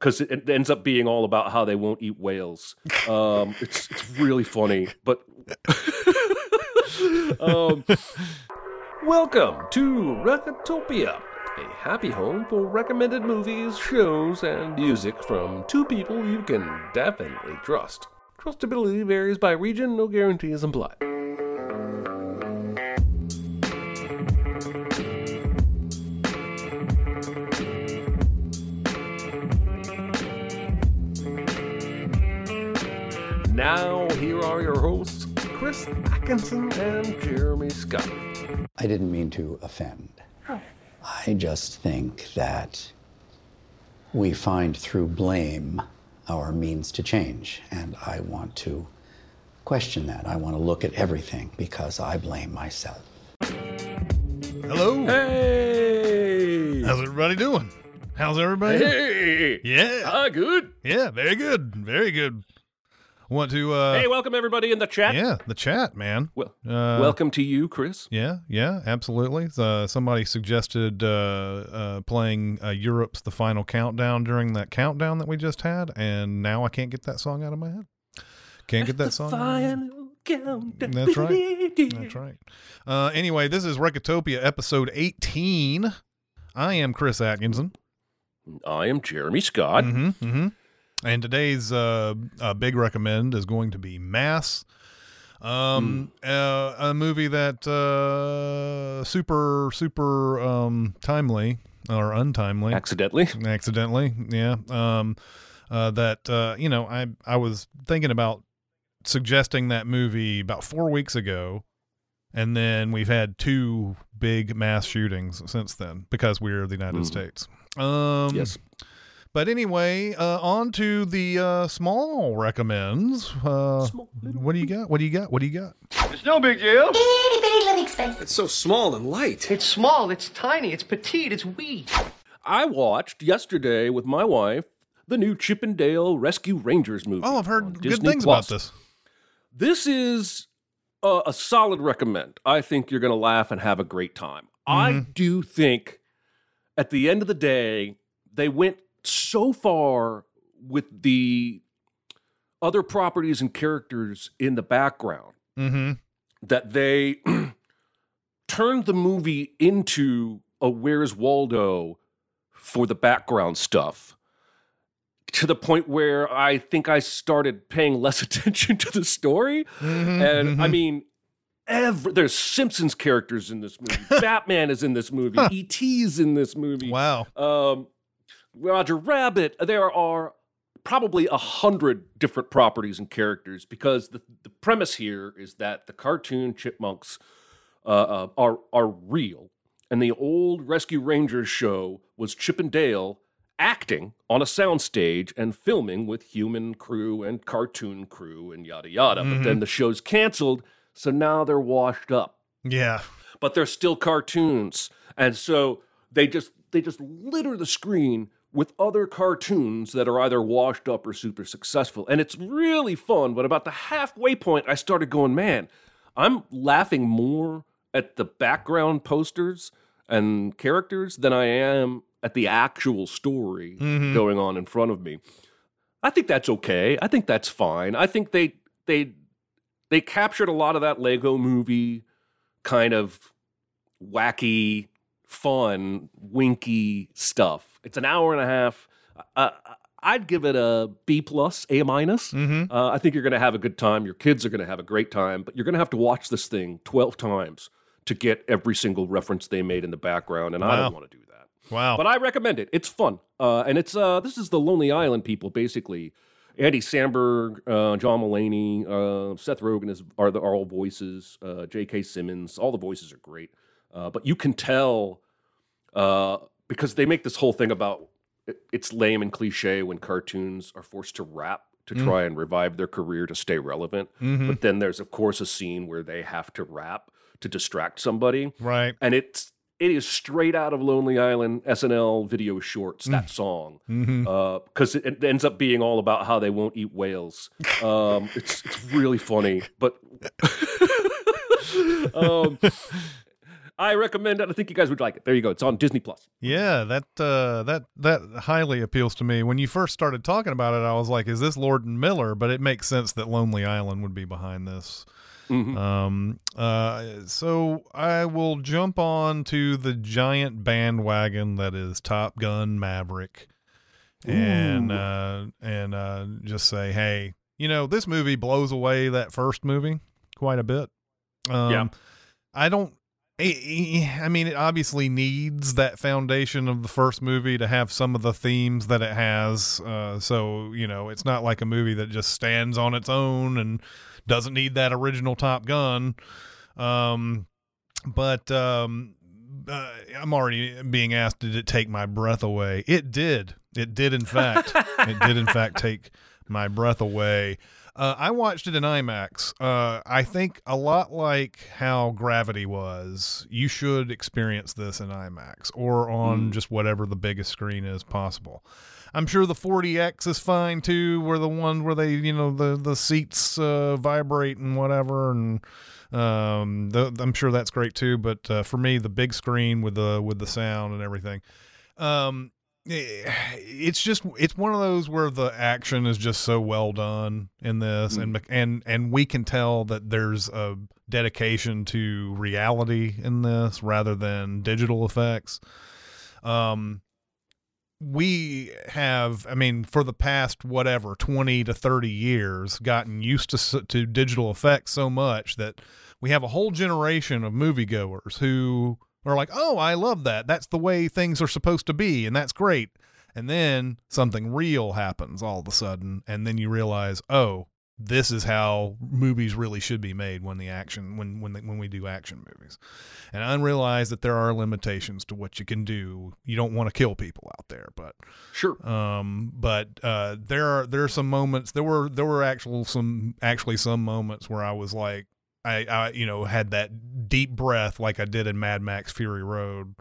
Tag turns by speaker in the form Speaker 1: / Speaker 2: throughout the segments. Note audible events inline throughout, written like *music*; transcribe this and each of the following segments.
Speaker 1: Because it ends up being all about how they won't eat whales. Um, it's it's really funny, but *laughs* um, welcome to Recotopia, a happy home for recommended movies, shows, and music from two people you can definitely trust. Trustability varies by region, no guarantees implied. Now, here are your hosts, Chris Atkinson and Jeremy Scott.
Speaker 2: I didn't mean to offend. I just think that we find through blame our means to change. And I want to question that. I want to look at everything because I blame myself.
Speaker 3: Hello.
Speaker 1: Hey!
Speaker 3: How's everybody doing? How's everybody?
Speaker 1: Hey!
Speaker 3: Yeah.
Speaker 1: Ah, good.
Speaker 3: Yeah, very good. Very good. Want to uh
Speaker 1: Hey, welcome everybody in the chat.
Speaker 3: Yeah, the chat, man.
Speaker 1: Well,
Speaker 3: Uh,
Speaker 1: welcome to you, Chris.
Speaker 3: Yeah, yeah, absolutely. Uh, somebody suggested uh, uh, playing uh, Europe's "The Final Countdown" during that countdown that we just had, and now I can't get that song out of my head. Can't get that *laughs* song. out of my head.
Speaker 1: Final countdown.
Speaker 3: That's right. *laughs* That's right. Uh, anyway, this is Recotopia episode 18. I am Chris Atkinson.
Speaker 1: I am Jeremy Scott.
Speaker 3: hmm hmm And today's uh, uh, big recommend is going to be Mass, um, uh, a movie that uh, super super um, timely or untimely,
Speaker 1: Accidentally.
Speaker 3: accidentally, yeah. Um, uh, that uh, you know, I I was thinking about suggesting that movie about four weeks ago, and then we've had two big mass shootings since then because we're the United
Speaker 1: Mm.
Speaker 3: States. Um,
Speaker 1: Yes.
Speaker 3: But anyway, uh, on to the uh, small recommends. Uh, what do you got? What do you got? What do you got?
Speaker 4: It's no big deal.
Speaker 5: Itty bitty living space.
Speaker 6: It's so small and light.
Speaker 4: It's small, it's tiny, it's petite, it's wee.
Speaker 1: I watched yesterday with my wife the new Chip 'n Dale Rescue Rangers movie.
Speaker 3: Oh, I've heard good
Speaker 1: Disney
Speaker 3: things
Speaker 1: Plus.
Speaker 3: about this.
Speaker 1: This is a, a solid recommend. I think you're going to laugh and have a great time. I
Speaker 3: Mm-hmm.
Speaker 1: do think at the end of the day, they went so far with the other properties and characters in the background
Speaker 3: Mm-hmm.
Speaker 1: that they *clears throat* turned the movie into a Where's Waldo for the background stuff to the point where I think I started paying less *laughs* attention to the story.
Speaker 3: Mm-hmm.
Speaker 1: And I mean, every, there's Simpsons characters in this movie. *laughs* Batman is in this movie. E.T.'s in this movie.
Speaker 3: Wow.
Speaker 1: Um, Roger Rabbit. There are probably a hundred different properties and characters because the, the premise here is that the cartoon chipmunks uh, uh, are are real, and the old Rescue Rangers show was Chip and Dale acting on a soundstage and filming with human crew and cartoon crew and yada yada. But then the show's canceled, so now they're washed up
Speaker 3: Yeah.
Speaker 1: but they're still cartoons and so they just they just litter the screen with other cartoons that are either washed up or super successful. And it's really fun but about the halfway point i started going man i'm laughing more at the background posters and characters than i am at the actual story mm-hmm. going on in front of me. I think that's okay. I think that's fine. I think they they they captured a lot of that lego movie kind of wacky, fun, winky stuff. It's an hour and a half. Uh, I'd give it a B plus, A minus.
Speaker 3: Mm-hmm.
Speaker 1: Uh, I think you're going to have a good time. Your kids are going to have a great time, but you're going to have to watch this thing 12 times to get every single reference they made in the background, and I don't want to do that.
Speaker 3: Wow.
Speaker 1: But I recommend it. It's fun, uh, and it's uh, this is the Lonely Island people basically. Andy Samberg, uh, John Mulaney, uh, Seth Rogen is are the are all voices. Uh, J.K. Simmons, all the voices are great, uh, but you can tell uh, because they make this whole thing about it, it's lame and cliche when cartoons are forced to rap to
Speaker 3: Mm.
Speaker 1: try and revive their career to stay relevant.
Speaker 3: Mhm.
Speaker 1: But then there's of course a scene where they have to rap to distract somebody
Speaker 3: right.
Speaker 1: and it's it is straight out of Lonely Island SNL video shorts. That song
Speaker 3: Mm-hmm.
Speaker 1: because it, it ends up being all about how they won't eat whales. Um, it's it's really funny, but *laughs* *laughs* um, I recommend it. I think you guys would like it. There you go. It's on Disney Plus.
Speaker 3: Yeah, that uh, that that highly appeals to me. When you first started talking about it, I was like, "Is this Lord and Miller?" But it makes sense that Lonely Island would be behind this.
Speaker 1: Mhm.
Speaker 3: Um, uh, so I will jump on to the giant bandwagon that is Top Gun Maverick, and uh, and uh, just say, hey, you know, this movie blows away that first movie quite a bit. Um,
Speaker 1: Yeah.
Speaker 3: I don't. I I mean, it obviously needs that foundation of the first movie to have some of the themes that it has. Uh, so you know, it's not like a movie that just stands on its own and doesn't need that original Top Gun. Um, but um, uh, I'm already being asked, did it take my breath away? It did. It did, in fact. *laughs* it did, in fact, take my breath away. Uh, I watched it in IMAX. Uh, I think a lot like how Gravity was, you should experience this in IMAX or on just whatever the biggest screen is possible. I'm sure the 4DX is fine too, where the one where they, you know, the the seats uh, vibrate and whatever, and um, the, I'm sure that's great too. But uh, for me, the big screen with the with the sound and everything, um, it's just it's one of those where the action is just so well done in this, and and and we can tell that there's a dedication to reality in this rather than digital effects. Um, we have i mean for the past whatever 20 to 30 years gotten used to to digital effects so much that we have a whole generation of moviegoers who are like oh i love that that's the way things are supposed to be and that's great and then something real happens all of a sudden and then you realize oh this is how movies really should be made when the action when when they, when we do action movies and I realize that there are limitations to what you can do. You don't want to kill people out there, but
Speaker 1: Sure.
Speaker 3: um, but uh, there are there are some moments. There were there were actual some actually some moments where I was like, I, I you know had that deep breath like I did in Mad Max Fury Road.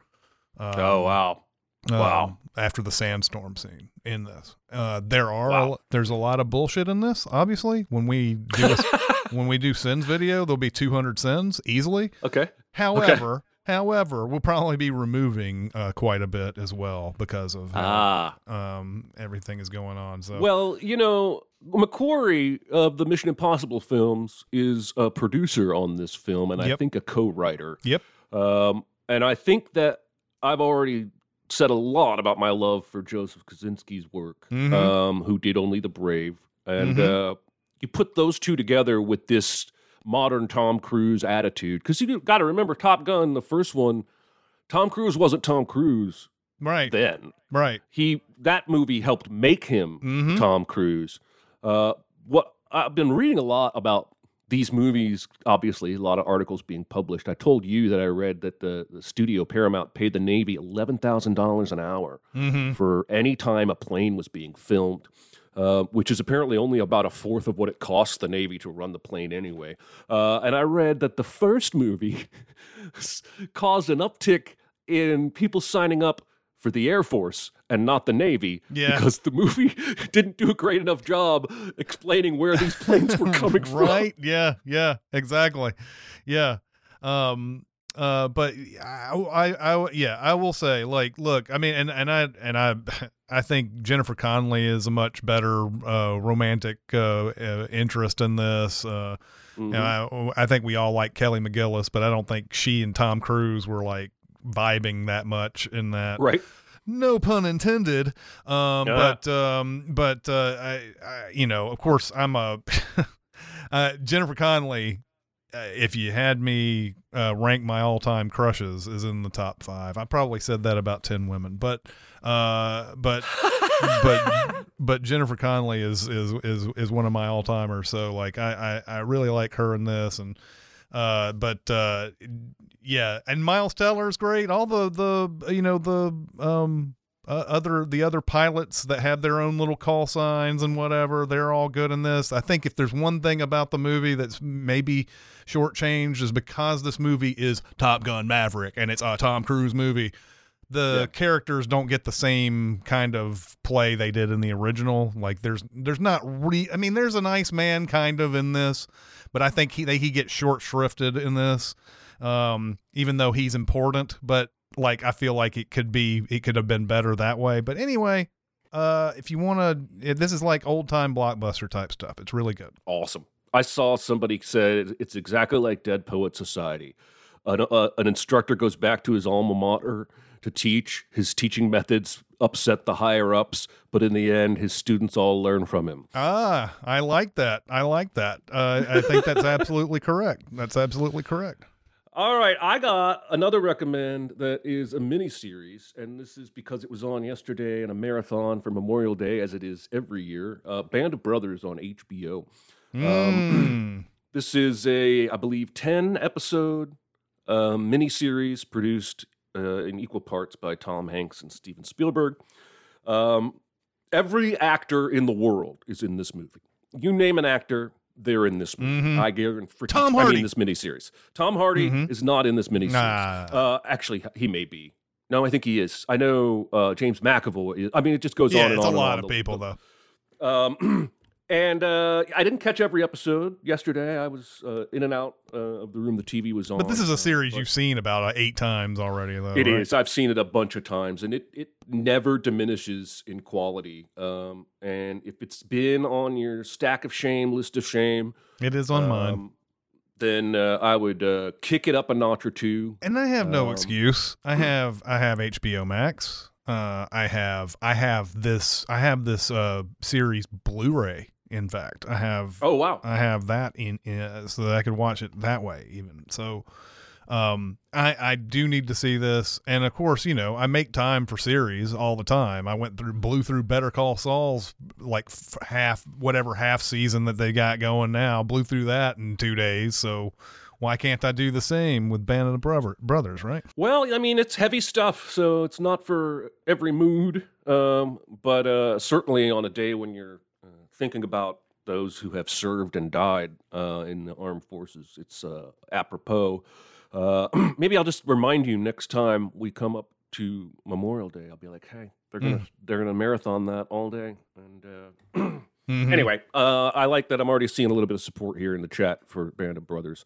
Speaker 3: Um,
Speaker 1: oh wow. Wow.
Speaker 3: um, after the sandstorm scene in this, uh, there are
Speaker 1: Wow.
Speaker 3: there's a lot of bullshit in this. Obviously, when we do a, *laughs* when we do sins video, there'll be 200 sins easily.
Speaker 1: Okay.
Speaker 3: However, however, we'll probably be removing uh, quite a bit as well because of how
Speaker 1: Ah.
Speaker 3: um, everything is going on. So
Speaker 1: Well, you know, McQuarrie of the Mission Impossible films is a producer on this film, and I think a co-writer.
Speaker 3: yep,
Speaker 1: Um, and I think that I've already said a lot about my love for Joseph Kosinski's work,
Speaker 3: Mhm.
Speaker 1: um, who did Only the Brave. And
Speaker 3: Mhm.
Speaker 1: uh, you put those two together with this modern Tom Cruise attitude, because you got to remember Top Gun, the first one, Tom Cruise wasn't Tom Cruise
Speaker 3: right,
Speaker 1: then.
Speaker 3: right,
Speaker 1: He that movie helped make him
Speaker 3: Mhm.
Speaker 1: Tom Cruise. Uh, what I've been reading a lot about these movies. Obviously, a lot of articles being published. I told you that I read that the, the studio Paramount paid the Navy eleven thousand dollars an hour
Speaker 3: Mhm.
Speaker 1: for any time a plane was being filmed. Uh, which is apparently only about a fourth of what it costs the Navy to run the plane anyway. Uh, and I read that the first movie *laughs* caused an uptick in people signing up for the Air Force and not the Navy
Speaker 3: Yeah.
Speaker 1: because the movie *laughs* didn't do a great enough job explaining where these planes were *laughs* coming from.
Speaker 3: right, yeah, yeah, exactly, yeah. Um, uh, but I, I, I, yeah, I will say, like, look, I mean, and and I and I, *laughs* I think Jennifer Connelly is a much better uh, romantic uh, uh, interest in this. Uh,
Speaker 1: Mhm.
Speaker 3: you know, I, I think we all like Kelly McGillis, but I don't think she and Tom Cruise were like vibing that much in that.
Speaker 1: Right.
Speaker 3: no pun intended. Um,
Speaker 1: Yeah.
Speaker 3: But um, but uh, I, I, you know, of course, I'm a *laughs* uh, Jennifer Connelly. Uh, if you had me uh, rank my all-time crushes, is in the top five. I probably said that about ten women, but uh, but *laughs* but but Jennifer Connelly is is is is one of my all-timers. So like I I, I really like her in this and. Uh, but uh, yeah, and Miles Teller is great. All the the you know the um uh, other the other pilots that have their own little call signs and whatever, they're all good in this. I think if there's one thing about the movie that's maybe shortchanged is because this movie is Top Gun Maverick and it's a Tom Cruise movie. The
Speaker 1: Yeah.
Speaker 3: characters don't get the same kind of play they did in the original. Like there's there's not re I mean there's a nice man kind of in this, but I think he they, he gets short shrifted in this. Um, even though he's important, but like I feel like it could be it could have been better that way. But anyway, uh, if you want to, this is like old time blockbuster type stuff. It's really good.
Speaker 1: awesome. I saw somebody said it's exactly like Dead Poet Society. An, uh, an instructor goes back to his alma mater to teach. His teaching methods upset the higher ups, but in the end, his students all learn from him.
Speaker 3: Ah, I like that. I like that. Uh, I think that's *laughs* absolutely correct. That's absolutely correct.
Speaker 1: All right, I got another recommend that is a mini series, and this is because it was on yesterday in a marathon for Memorial Day, as it is every year. Uh, Band of Brothers on HBO. Um,
Speaker 3: Mm. *clears throat*
Speaker 1: This is a, I believe, 10 episode uh, miniseries produced uh, in equal parts by Tom Hanks and Steven Spielberg. Um, every actor in the world is in this movie. You name an actor, they're in this movie.
Speaker 3: Mhm.
Speaker 1: I guarantee. For,
Speaker 3: Tom
Speaker 1: I
Speaker 3: Hardy.
Speaker 1: mean, this miniseries. Tom Hardy
Speaker 3: Mhm.
Speaker 1: is not in this miniseries.
Speaker 3: Nah.
Speaker 1: Uh, actually, he may be. No, I think he is. I know uh, James McAvoy. Is, I mean, it just goes
Speaker 3: yeah,
Speaker 1: on and
Speaker 3: it's
Speaker 1: on.
Speaker 3: a lot
Speaker 1: on.
Speaker 3: of people
Speaker 1: the-
Speaker 3: though.
Speaker 1: um, *clears throat* and uh, I didn't catch every episode yesterday. I was uh, in and out uh, of the room the TV was on.
Speaker 3: But this is
Speaker 1: uh,
Speaker 3: a series
Speaker 1: but
Speaker 3: you've seen about uh, eight times already, though.
Speaker 1: It
Speaker 3: right?
Speaker 1: is. I've seen it a bunch of times, and it it never diminishes in quality. Um, and if it's been on your stack of shame list of shame,
Speaker 3: It is on mine.
Speaker 1: um, then uh, I would uh, kick it up a notch or two.
Speaker 3: And I have no
Speaker 1: Um,
Speaker 3: excuse. I have I have HBO Max. Uh, I have I have this I have this uh series Blu-ray. In fact, I have
Speaker 1: Oh wow!
Speaker 3: I have that in, in so that I could watch it that way even. So um I I do need to see this and of course, you know, I make time for series all the time. I went through blew through Better Call Saul's like f- half whatever half season that they got going now, blew through that in 2 days. So why can't I do the same with Band of the Brother- Brothers, right?
Speaker 1: Well, I mean, it's heavy stuff, so it's not for every mood. Um, but uh, certainly on a day when you're thinking about those who have served and died uh, in the armed forces, it's uh, apropos. Uh, *clears throat* maybe I'll just remind you next time we come up to Memorial Day. I'll be like, hey, they're gonna they're gonna marathon that all day. And uh, *clears throat*
Speaker 3: Mhm.
Speaker 1: anyway, uh, I like that. I'm already seeing a little bit of support here in the chat for Band of Brothers.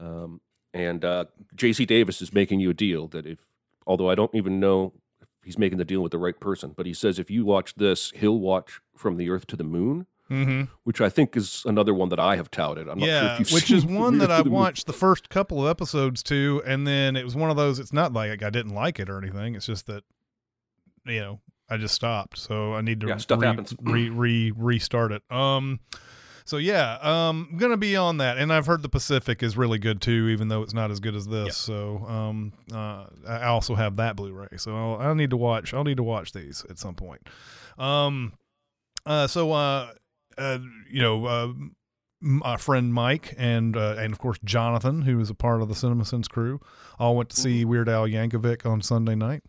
Speaker 1: Um, and uh, JC Davis is making you a deal that if, although I don't even know if he's making the deal with the right person, but he says if you watch this, he'll watch From the Earth to the Moon,
Speaker 3: Mhm.
Speaker 1: which I think is another one that I have touted. I'm not sure
Speaker 3: yeah,
Speaker 1: you've
Speaker 3: which is one that I watched the first couple of episodes to, and then it was one of those. It's not like I didn't like it or anything. It's just that you know I just stopped, so I need to
Speaker 1: Yeah, stuff
Speaker 3: re,
Speaker 1: happens.
Speaker 3: re re restart it. Um, so yeah, um, I'm gonna be on that, and I've heard the Pacific is really good too, even though it's not as good as this. So um, uh, I also have that Blu-ray, so I'll, I'll need to watch. I'll need to watch these at some point. Um, uh, so uh, uh, you know, uh, m- our friend Mike and uh, and of course Jonathan, who is a part of the CinemaSins crew, all went to see Weird Al Yankovic on Sunday night.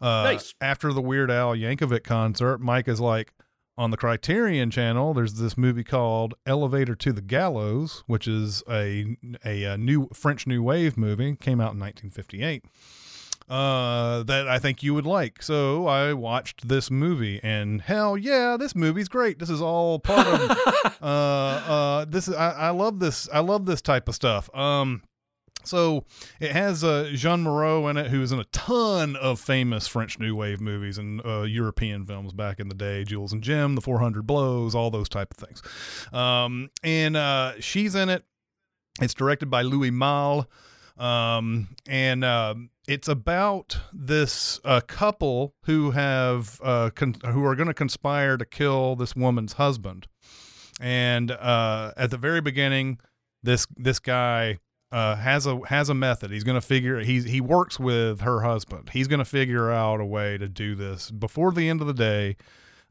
Speaker 3: Uh,
Speaker 1: Nice.
Speaker 3: After the Weird Al Yankovic concert, Mike is like, on the Criterion Channel, there's this movie called Elevator to the Gallows, which is a a, uh new French New Wave movie. Came out in 1958. Uh, that I think you would like. So I watched this movie, and hell yeah, this movie's great. This is all part of. *laughs* uh, uh, this is I, I love this. I love this type of stuff. Um, so it has uh, Jeanne Moreau in it, who's in a ton of famous French New Wave movies and uh, European films back in the day, Jules and Jim, The 400 Blows, all those type of things. Um, and uh, she's in it. It's directed by Louis Malle. Um, and um, it's about this uh, couple who have uh, con- who are going to conspire to kill this woman's husband. And uh, at the very beginning, this this guy uh, has a has a method. He's going to figure he he works with her husband. He's going to figure out a way to do this before the end of the day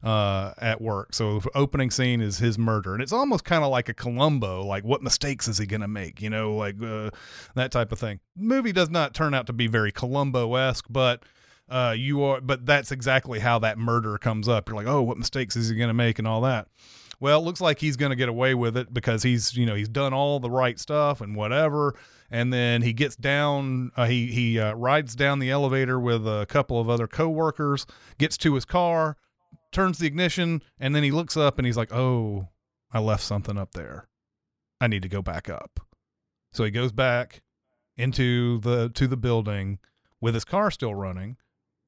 Speaker 3: uh, at work. So opening scene is his murder, and it's almost kind of like a Columbo. Like, what mistakes is he going to make? You know, like uh, that type of thing. movie does not turn out to be very Columbo esque, but. Uh, you are, but that's exactly how that murder comes up. You're like, oh, what mistakes is he going to make, and all that. Well, it looks like he's going to get away with it because he's, you know, he's done all the right stuff and whatever. And then he gets down, uh, he he uh, rides down the elevator with a couple of other coworkers, gets to his car, turns the ignition, and then he looks up and he's like, "Oh, I left something up there. I need to go back up." So he goes back into the to the building with his car still running,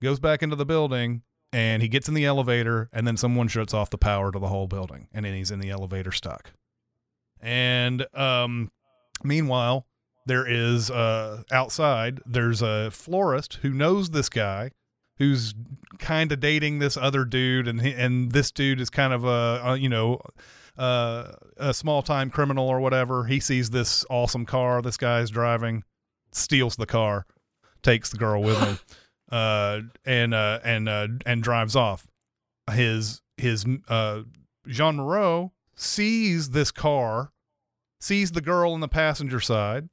Speaker 3: goes back into the building, and he gets in the elevator, and then someone shuts off the power to the whole building, and then he's in the elevator stuck. And um, meanwhile, there is uh, outside. There's a florist who knows this guy, who's kind of dating this other dude, and and this dude is kind of a, a you know uh, a small time criminal or whatever. He sees this awesome car this guy's driving, steals the car, takes the girl with him, *gasps* uh, and uh, and uh, and drives off. His his uh, Jeanne Moreau sees this car, sees the girl in the passenger side,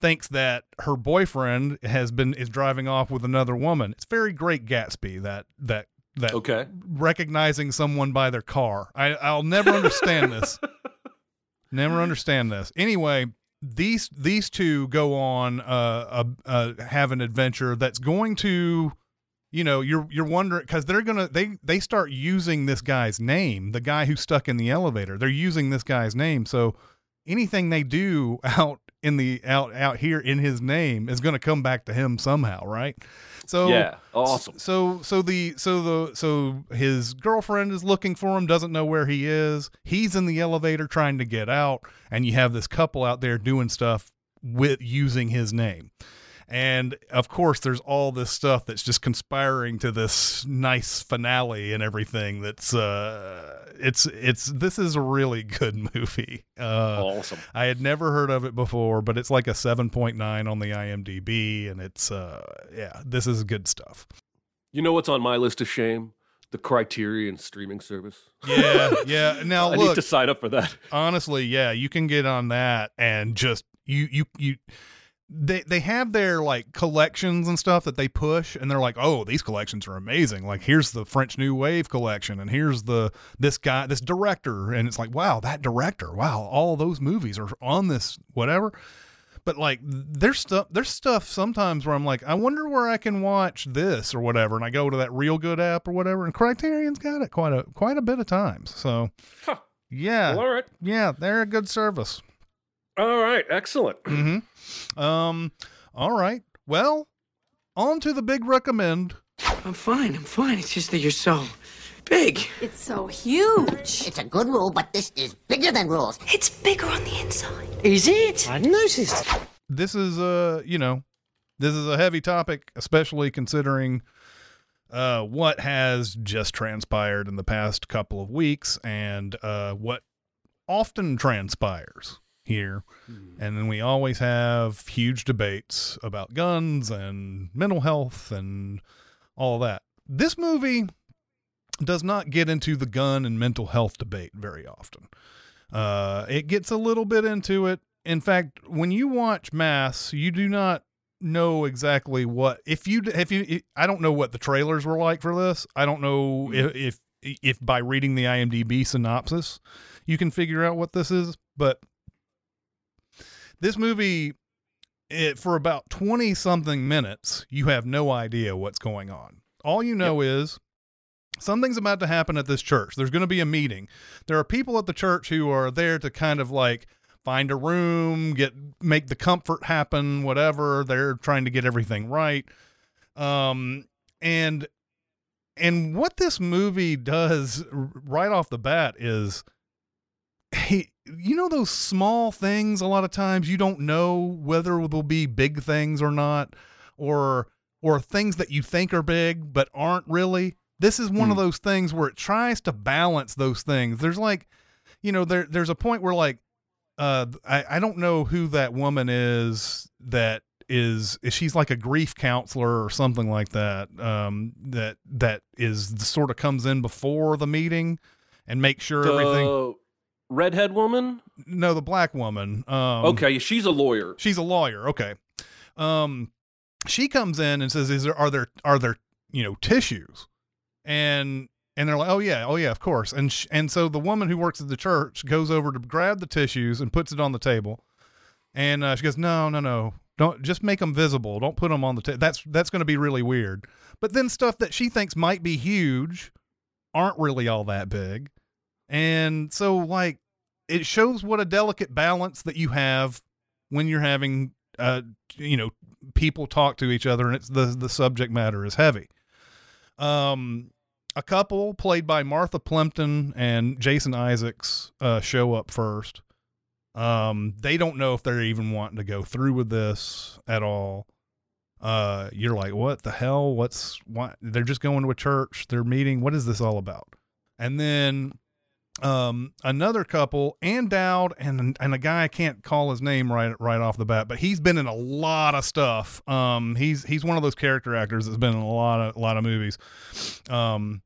Speaker 3: thinks that her boyfriend has been is driving off with another woman. It's very great Gatsby that that that
Speaker 1: Okay.
Speaker 3: recognizing someone by their car. I I'll never understand this. *laughs* Never understand this. Anyway, these these two go on uh, a, uh have an adventure that's going to you know you're you're wondering because they're gonna they they start using this guy's name the guy who's stuck in the elevator they're using this guy's name so anything they do *laughs* out in the out out here in his name is going to come back to him somehow right? So
Speaker 1: Yeah, awesome.
Speaker 3: so so the so the so his girlfriend is looking for him doesn't know where he is. He's in the elevator trying to get out and you have this couple out there doing stuff with using his name and of course there's all this stuff that's just conspiring to this nice finale and everything that's uh it's it's this is a really good *laughs* movie uh
Speaker 1: awesome.
Speaker 3: I had never heard of it before, but it's like a 7.9 on the IMDb and it's uh yeah, this is good stuff.
Speaker 1: You know what's on my list of shame? The Criterion streaming service.
Speaker 3: Yeah, *laughs* yeah. Now
Speaker 1: I need to sign up for that.
Speaker 3: honestly, yeah, you can get on that and just you you you they they have their like collections and stuff that they push and they're like oh these collections are amazing. Like here's the french new wave collection and here's the this guy this director. And it's like wow that director. Wow all those movies are on this whatever. But like there's stuff there's stuff sometimes where i'm like i wonder where i can watch this or whatever and i go to that Reelgood app or whatever and criterion's got it quite a quite a bit of times so
Speaker 1: Huh.
Speaker 3: yeah.
Speaker 1: Well, all right.
Speaker 3: yeah they're a good service
Speaker 1: All right. Excellent. *clears throat*
Speaker 3: Mm-hmm. Um. All right. Well, on to the big recommend.
Speaker 5: I'm fine, I'm fine. It's just that you're so big.
Speaker 6: It's so huge.
Speaker 7: It's a good rule, but this is bigger than rules.
Speaker 6: It's bigger on the inside.
Speaker 5: Is it? I noticed.
Speaker 3: This is uh, you know, this is a heavy topic, especially considering uh what has just transpired in the past couple of weeks and uh what often transpires here. And then we always have huge debates about guns and mental health and all that. This movie does not get into the gun and mental health debate very often. Uh, it gets a little bit into it. In fact, when you watch Mass, you do not know exactly what if you if you I don't know what the trailers were like for this. I don't know if if, if by reading the IMDb synopsis you can figure out what this is, but this movie it, for about 20 something minutes you have no idea what's going on. All you know is something's about to happen at this church. There's going to be a meeting. There are people at the church who are there to kind of like find a room get make the comfort happen whatever. They're trying to get everything right. Um and and what this movie does right off the bat is he you know those small things a lot of times you don't know whether they'll be big things or not or or things that you think are big but aren't really? This is one of those things where it tries to balance those things. There's like you know there there's a point where like uh I, I don't know who that woman is that is she's like a grief counselor or something like that um that that is sort of comes in before the meeting and make sure everything
Speaker 1: The redhead woman?
Speaker 3: no the black woman. Um
Speaker 1: Okay, she's a lawyer.
Speaker 3: she's a lawyer okay. Um she comes in and says is there are there are there you know tissues? And and they're like oh yeah oh yeah of course. And sh- and so the woman who works at the church goes over to grab the tissues and puts it on the table. And uh, she goes no no no. Don't just make them visible. Don't put them on the table that's that's going to be really weird. But then stuff that she thinks might be huge aren't really all that big and so like it shows what a delicate balance that you have when you're having uh you know people talk to each other and it's the the subject matter is heavy. Um a couple played by Martha Plimpton and Jason Isaacs uh show up first. Um they don't know if they're even wanting to go through with this at all. Uh you're like what the hell? What's what they're just going to a church. They're meeting. What is this all about? And then um another couple Ann Dowd and and a guy I can't call his name right right off the bat but he's been in a lot of stuff um he's he's one of those character actors that's been in a lot of a lot of movies um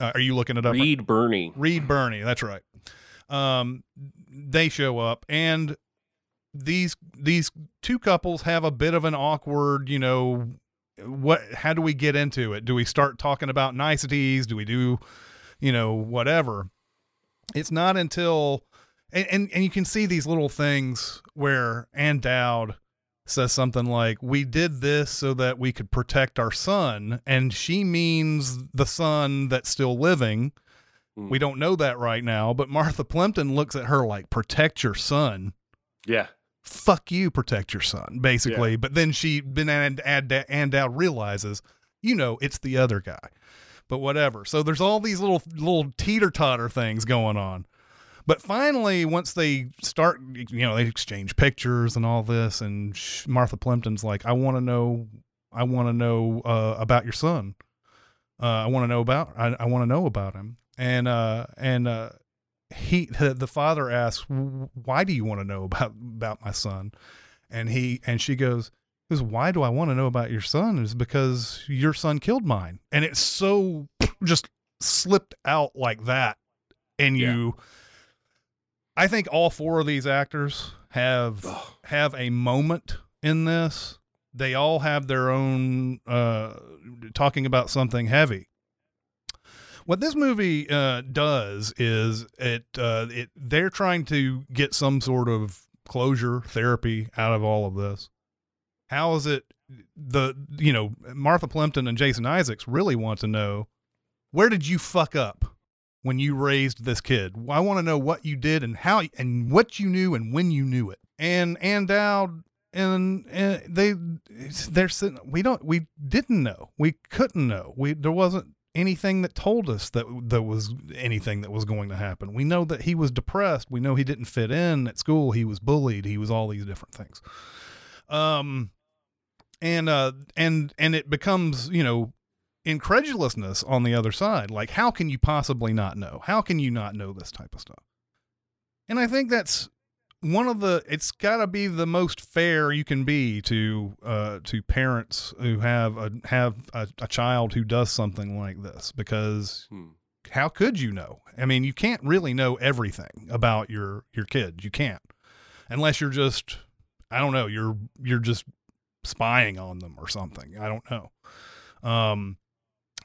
Speaker 3: uh, are you looking it up
Speaker 1: Reed Birney.
Speaker 3: Reed Birney, that's right. Um, they show up, and these these two couples have a bit of an awkward, you know, what? How do we get into it? Do we start talking about niceties? Do we do, you know, whatever? It's not until and and, and you can see these little things where Ann Dowd says something like, "We did this so that we could protect our son," and she means the son that's still living. Hmm. We don't know that right now, but Martha Plimpton looks at her like, "Protect your son."
Speaker 1: Yeah.
Speaker 3: Fuck you, protect your son, basically.
Speaker 1: Yeah.
Speaker 3: But then she, then and and Ann Dowd realizes, you know, it's the other guy. But whatever. So there's all these little little teeter totter things going on. But finally, once they start, you know, they exchange pictures and all this, and Martha Plimpton's like, "I want to know, I want to know uh, about your son. Uh, I want to know about, I, I want to know about him." And uh, and uh, he, the, the father asks, "Why do you want to know about about my son?" And he and she goes, "Because why do I want to know about your son? Is because your son killed mine." And it's so just slipped out like that, and you. I think all four of these actors have have a moment in this. They all have their own uh, talking about something heavy. What this movie uh, does is it uh, it they're trying to get some sort of closure therapy out of all of this. How is it the you know Martha Plimpton and Jason Isaacs really want to know where did you fuck up when you raised this kid? I want to know what you did and how and what you knew and when you knew it. And Ann Dowd and, and they they're sitting. We don't. We didn't know. We couldn't know. We there wasn't anything that told us that there was anything that was going to happen. We know that he was depressed. We know he didn't fit in at school. He was bullied. He was all these different things. Um, and uh, and and it becomes you know incredulousness on the other side. Like, how can you possibly not know? How can you not know this type of stuff? And I think that's one of the. It's got to be the most fair you can be to uh, to parents who have a have a, a child who does something like this because. How could you know? I mean, you can't really know everything about your your kids. You can't, unless you're just, I don't know, you're you're just spying on them or something. I don't know. Um,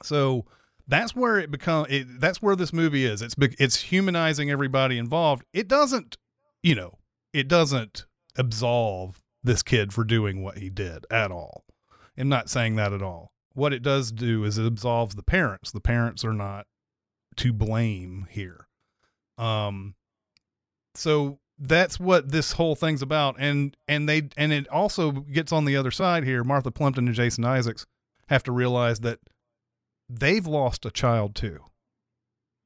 Speaker 3: so that's where it become it, that's where this movie is. It's it's humanizing everybody involved. It doesn't you know it doesn't absolve this kid for doing what he did at all. I'm not saying that at all. What it does do is it absolves the parents. The parents are not to blame here. Um so that's what this whole thing's about. And and they and it also gets on the other side here. Martha plimpton and jason isaacs have to realize that they've lost a child too.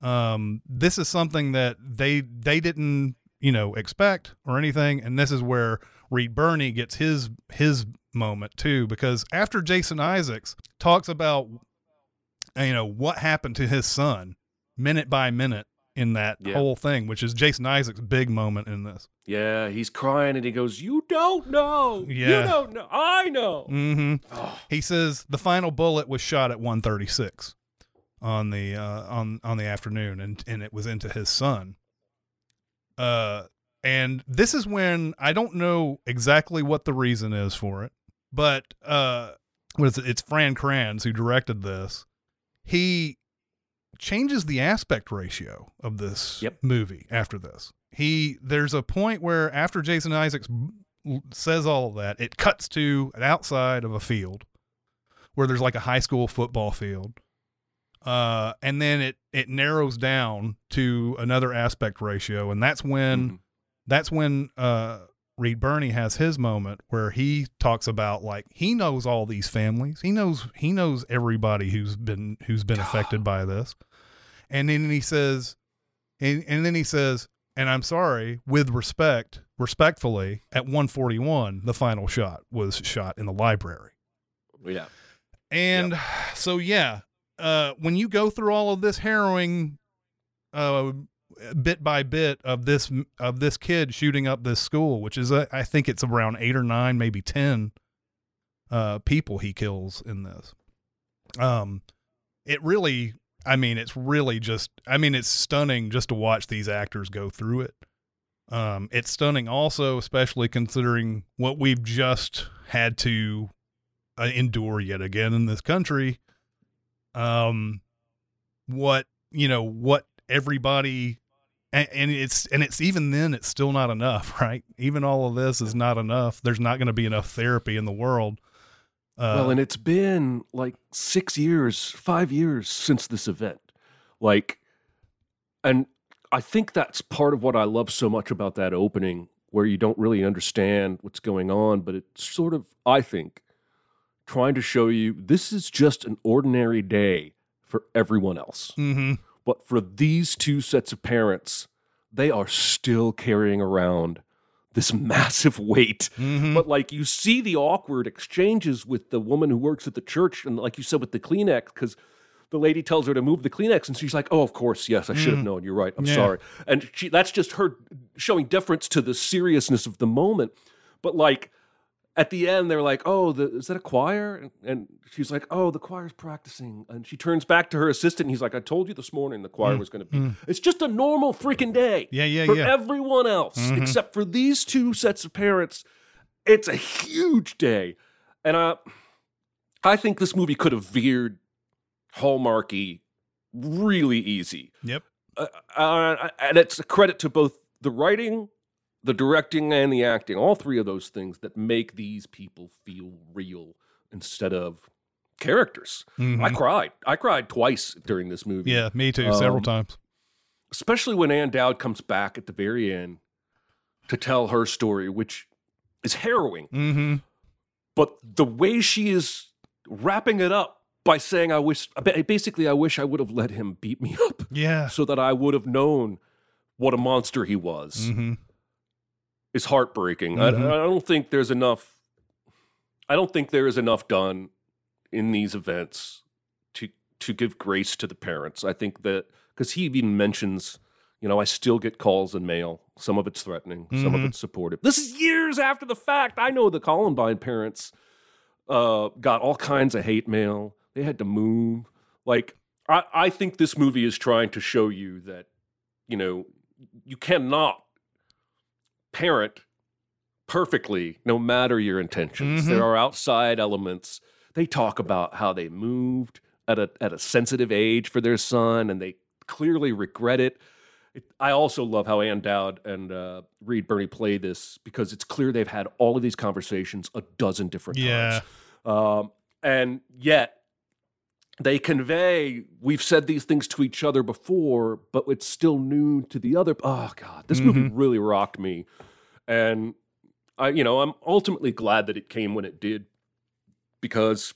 Speaker 3: Um this is something that they they didn't you know expect or anything. And this is where Reed Birney gets his his moment too, because after Jason Isaacs talks about you know what happened to his son minute by minute in that
Speaker 1: Yeah.
Speaker 3: whole thing, which is Jason Isaacs' big moment in this.
Speaker 1: Yeah, he's crying and he goes, "You don't know.
Speaker 3: Yeah.
Speaker 1: You don't know. I know."
Speaker 3: hmm He says the final bullet was shot at 136 on the uh, on on the afternoon, and and it was into his son. Uh, and this is when I don't know exactly what the reason is for it, but uh, what is it? It's Fran Kranz who directed this. He changes the aspect ratio of this
Speaker 1: Yep.
Speaker 3: movie after this. He there's a point where after Jason Isaacs says all of that, it cuts to an outside of a field where there's like a high school football field. Uh, and then it it narrows down to another aspect ratio, and that's when
Speaker 1: Mhm.
Speaker 3: that's when uh Reed Birney has his moment where he talks about like he knows all these families. He knows he knows everybody who's been who's been affected by this. And then he says and, and then he says, and I'm sorry, with respect, respectfully, at 141, the final shot was shot in the library.
Speaker 1: Yeah.
Speaker 3: And so yeah, uh when you go through all of this harrowing uh bit by bit of this of this kid shooting up this school, which is uh, I think it's around 8 or 9, maybe 10 uh people he kills in this. Um it really I mean it's really just I mean it's stunning just to watch these actors go through it. Um it's stunning also especially considering what we've just had to uh, endure yet again in this country. Um what you know what everybody and, and it's and it's even then it's still not enough *laughs* right? Even all of this is not enough. There's not going to be enough therapy in the world uh,
Speaker 1: well, and it's been like six years, five years since this event. Like, and I think that's part of what I love so much about that opening, where you don't really understand what's going on, but it's sort of, I think, trying to show you this is just an ordinary day for everyone else.
Speaker 3: mhm.
Speaker 1: But for these two sets of parents, they are still carrying around this massive weight.
Speaker 3: Mhm.
Speaker 1: But like you see the awkward exchanges with the woman who works at the church, and like you said with the Kleenex, because the lady tells her to move the Kleenex, and she's like, "Oh, of course, yes, I should have known. You're right. I'm
Speaker 3: Mm. Yeah.
Speaker 1: sorry." And she that's just her showing deference to the seriousness of the moment. But like at the end, they're like, "Oh, the, is that a choir?" And, and she's like, "Oh, the choir's practicing." And she turns back to her assistant, and he's like, "I told you this morning the choir was going to be." It's just a normal freaking day.
Speaker 3: Mm. Yeah, yeah,
Speaker 1: for
Speaker 3: yeah.
Speaker 1: everyone else,
Speaker 3: Mhm.
Speaker 1: except for these two sets of parents. It's a huge day, and I, I think this movie could have veered hallmarky really easy.
Speaker 3: yep
Speaker 1: Uh, uh, and it's a credit to both the writing, the directing, and the acting. All three of those things that make these people feel real instead of characters. I
Speaker 3: Mhm.
Speaker 1: cried. I cried twice during this movie.
Speaker 3: yeah me too several
Speaker 1: Um,
Speaker 3: times
Speaker 1: especially when Ann Dowd comes back at the very end to tell her story, which is harrowing.
Speaker 3: mm-hmm.
Speaker 1: But the way she is wrapping it up by saying, "I wish," basically, I wish I would have let him beat me up
Speaker 3: yeah
Speaker 1: so that I would have known what a monster he was.
Speaker 3: mm-hmm.
Speaker 1: Is heartbreaking. I, I
Speaker 3: Mhm.
Speaker 1: don't think there's enough. I don't think there is enough done in these events to to give grace to the parents. I think that because he even mentions, you know, I still get calls and mail. Some of it's threatening, some of
Speaker 3: Mhm.
Speaker 1: it's supportive. This is years after the fact. I know the Columbine parents uh, got all kinds of hate mail. They had to move. Like I, I think this movie is trying to show you that, you know, you cannot parent perfectly no matter your intentions.
Speaker 3: Mhm.
Speaker 1: There are outside elements. They talk about how they moved at a at a sensitive age for their son and they clearly regret it. it I also love how Ann Dowd and uh, Reed Birney play this because it's clear they've had all of these conversations a dozen different
Speaker 3: Yeah.
Speaker 1: times. Um, and yet they convey we've said these things to each other before, but it's still new to the other. Oh God, this movie really rocked me, and I, you know, I'm ultimately glad that it came when it did because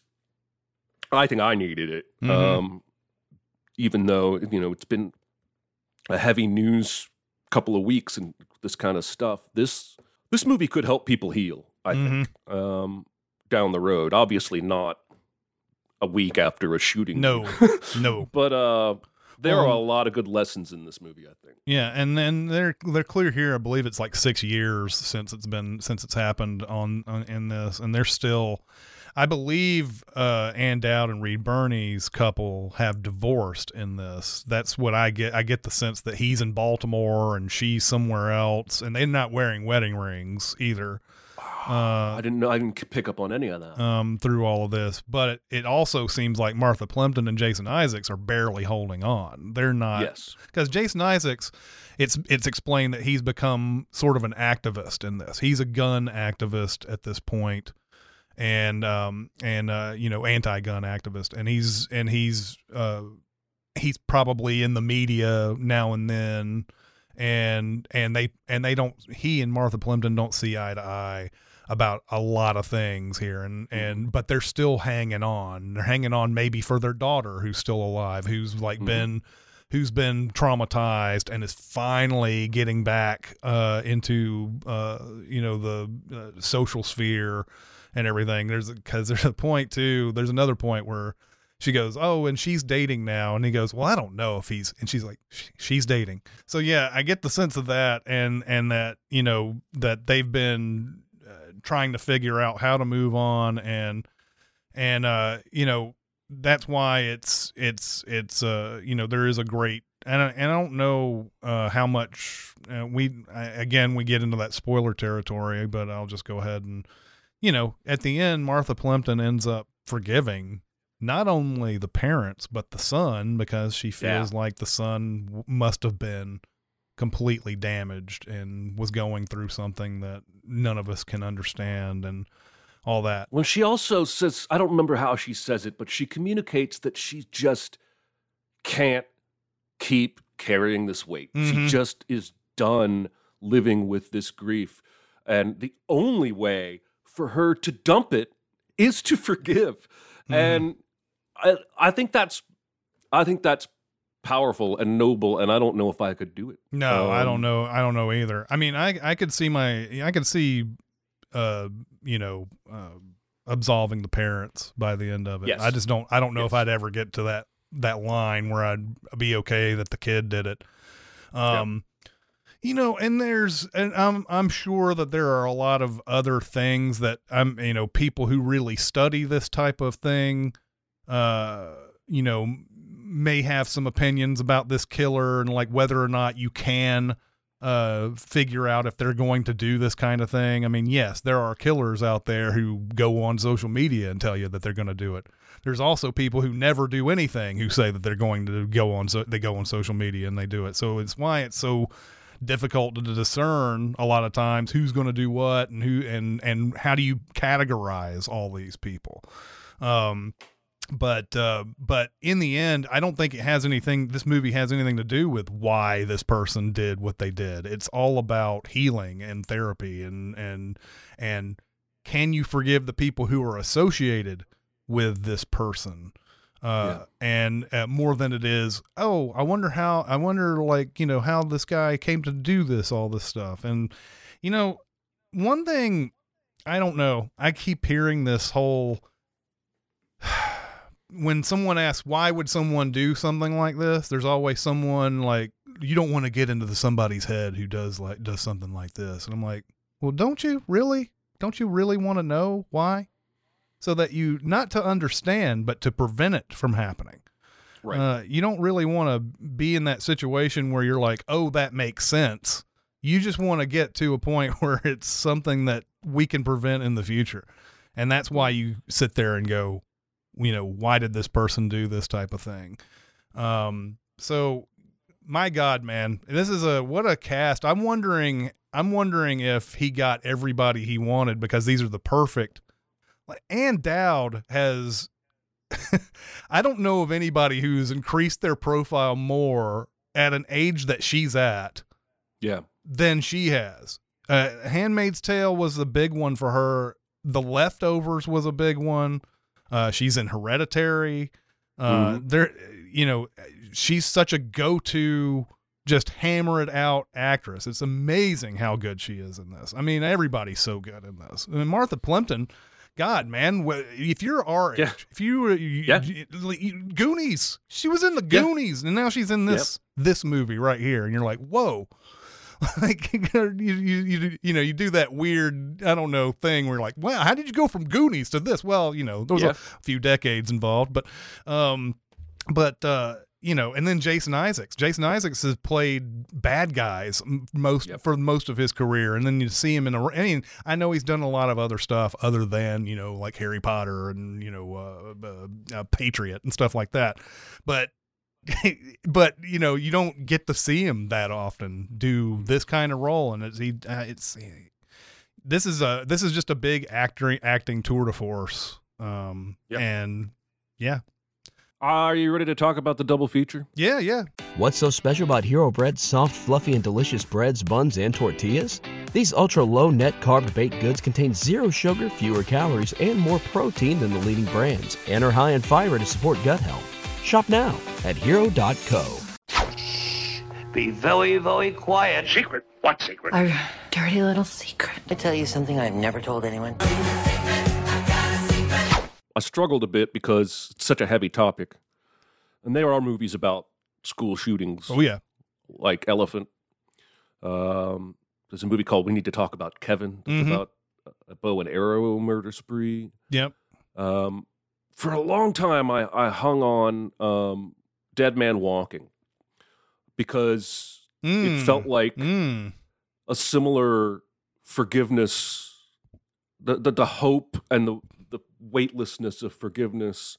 Speaker 1: I think I needed it.
Speaker 3: Mhm.
Speaker 1: Um, even though you know it's been a heavy news couple of weeks and this kind of stuff, this this movie could help people heal. I think um, down the road. Obviously, not a week after a shooting.
Speaker 3: No, *laughs* no.
Speaker 1: But uh, there are a
Speaker 3: Um,
Speaker 1: lot of good lessons in this movie. I think.
Speaker 3: Yeah, and then they're they're clear here. I believe it's like six years since it's been since it's happened on, on in this, and they're still. I believe uh, Ann Dowd and Reed Birney's couple have divorced in this. That's what I get. I get the sense that he's in Baltimore and she's somewhere else, and they're not wearing wedding rings either. Uh,
Speaker 1: I didn't know. I didn't pick up on any of that.
Speaker 3: um, through all of this. But it, it also seems like Martha Plimpton and Jason Isaacs are barely holding on. They're not.
Speaker 1: Yes.
Speaker 3: Because Jason Isaacs, it's it's explained that he's become sort of an activist in this. He's a gun activist at this point, and um and uh you know anti-gun activist, and he's and he's uh he's probably in the media now and then and and they and they don't he and Martha Plimpton don't see eye to eye about a lot of things here and and but they're still hanging on. They're hanging on maybe for their daughter who's still alive who's like been who's been traumatized and is finally getting back uh into uh you know the uh, social sphere and everything. There's because there's a point too there's another point where she goes oh and she's dating now. And he goes well i don't know if he's and she's like she's dating. So yeah i get the sense of that and and that you know that they've been trying to figure out how to move on and and uh you know that's why it's it's it's uh you know there is a great and I, and I don't know uh how much uh, we I, again we get into that spoiler territory but I'll just go ahead and you know at the end Martha Plimpton ends up forgiving not only the parents but the son because she feels like the son must have been completely damaged and was going through something that none of us can understand and all that
Speaker 1: When she also says, I don't remember how she says it, but she communicates that she just can't keep carrying this weight. She
Speaker 3: Mhm.
Speaker 1: just is done living with this grief. And the only way for her to dump it is to forgive.
Speaker 3: Mhm.
Speaker 1: And I I think that's I think that's powerful and noble and I don't know if I could do it.
Speaker 3: No, I don't
Speaker 1: Um,
Speaker 3: know. I don't know either. I mean, I I could see my I could see, uh, you know, uh, absolving the parents by the end of it.
Speaker 1: Yes.
Speaker 3: I just don't. I don't know if I'd ever get to that that line where I'd be okay that the kid did it. Um, you know, and there's and I'm I'm sure that there are a lot of other things that I'm you know people who really study this type of thing, uh, you know, may have some opinions about this killer and like whether or not you can uh figure out if they're going to do this kind of thing. I mean, yes, there are killers out there who go on social media and tell you that they're going to do it. There's also people who never do anything who say that they're going to go on so they go on social media and they do it. So it's why it's so difficult to discern a lot of times who's going to do what and who and and how do you categorize all these people. Um but uh, but in the end, I don't think it has anything. This movie has anything to do with why this person did what they did. It's all about healing and therapy and and and can you forgive the people who are associated with this person? Uh, and uh, more than it is, oh, I wonder how. I wonder, like you know, how this guy came to do this, all this stuff, and you know, one thing I don't know. I keep hearing this whole when someone asks why would someone do something like this? there's always someone like you don't want to get into the somebody's head who does like does something like this. And i'm like well don't you really don't you really want to know why? So that you not to understand but to prevent it from happening.
Speaker 1: Right.
Speaker 3: uh, you don't really want to be in that situation where you're like oh that makes sense. You just want to get to a point *laughs* where it's something that we can prevent in the future. And that's why you sit there and go you know why did this person do this type of thing um so my god man this is a what a cast i'm wondering i'm wondering if he got everybody he wanted because these are the perfect like Ann Dowd has *laughs* I don't know of anybody who's increased their profile more at an age that she's at
Speaker 1: Yeah.
Speaker 3: than she has. Uh, Handmaid's Tale was the big one for her. The Leftovers was a big one. Uh, she's in Hereditary. Uh, There, you know, she's such a go-to just hammer it out actress. It's amazing how good she is in this. I mean, everybody's so good in this. I mean, Martha Plimpton, God, man, if you're our age,
Speaker 1: Yeah.
Speaker 3: if you were you,
Speaker 1: Yeah.
Speaker 3: you- Goonies, she was in the
Speaker 1: Yeah.
Speaker 3: Goonies, and now she's in this this movie right here, and you're like, whoa. *laughs* Like you, you you you know you do that weird I don't know thing where you're like wow how did you go from Goonies to this well you know there was
Speaker 1: Yeah.
Speaker 3: a few decades involved but um but uh you know and then Jason Isaacs Jason Isaacs has played bad guys most
Speaker 1: Yep.
Speaker 3: for most of his career and then you see him in a I mean I know he's done a lot of other stuff other than you know like Harry Potter and you know uh, uh, uh, Patriot and stuff like that but *laughs* but you know you don't get to see him that often do this kind of role and it's he uh, it's this is a this is just a big acting acting tour de force um
Speaker 1: Yep.
Speaker 3: and yeah
Speaker 1: Are you ready to talk about the double feature?
Speaker 3: yeah yeah
Speaker 8: What's so special about Hero Bread's soft, fluffy, and delicious breads, buns, and tortillas? These ultra low net carb baked goods contain zero sugar, fewer calories, and more protein than the leading brands, and are high in fiber to support gut health. Shop now at hero.co.
Speaker 9: Be very, very quiet. Secret? What secret?
Speaker 6: Our dirty little secret.
Speaker 7: I tell you something I've never told anyone.
Speaker 1: I struggled a bit because it's such a heavy topic. And there are movies about school shootings,
Speaker 3: oh yeah
Speaker 1: like Elephant. Um, there's a movie called We Need to Talk About Kevin that's
Speaker 3: Mhm.
Speaker 1: about a bow and arrow murder spree.
Speaker 3: yep
Speaker 1: Um, for a long time, I, I hung on um, Dead Man Walking because it felt like
Speaker 3: mm.
Speaker 1: a similar forgiveness, the, the, the hope and the, the weightlessness of forgiveness.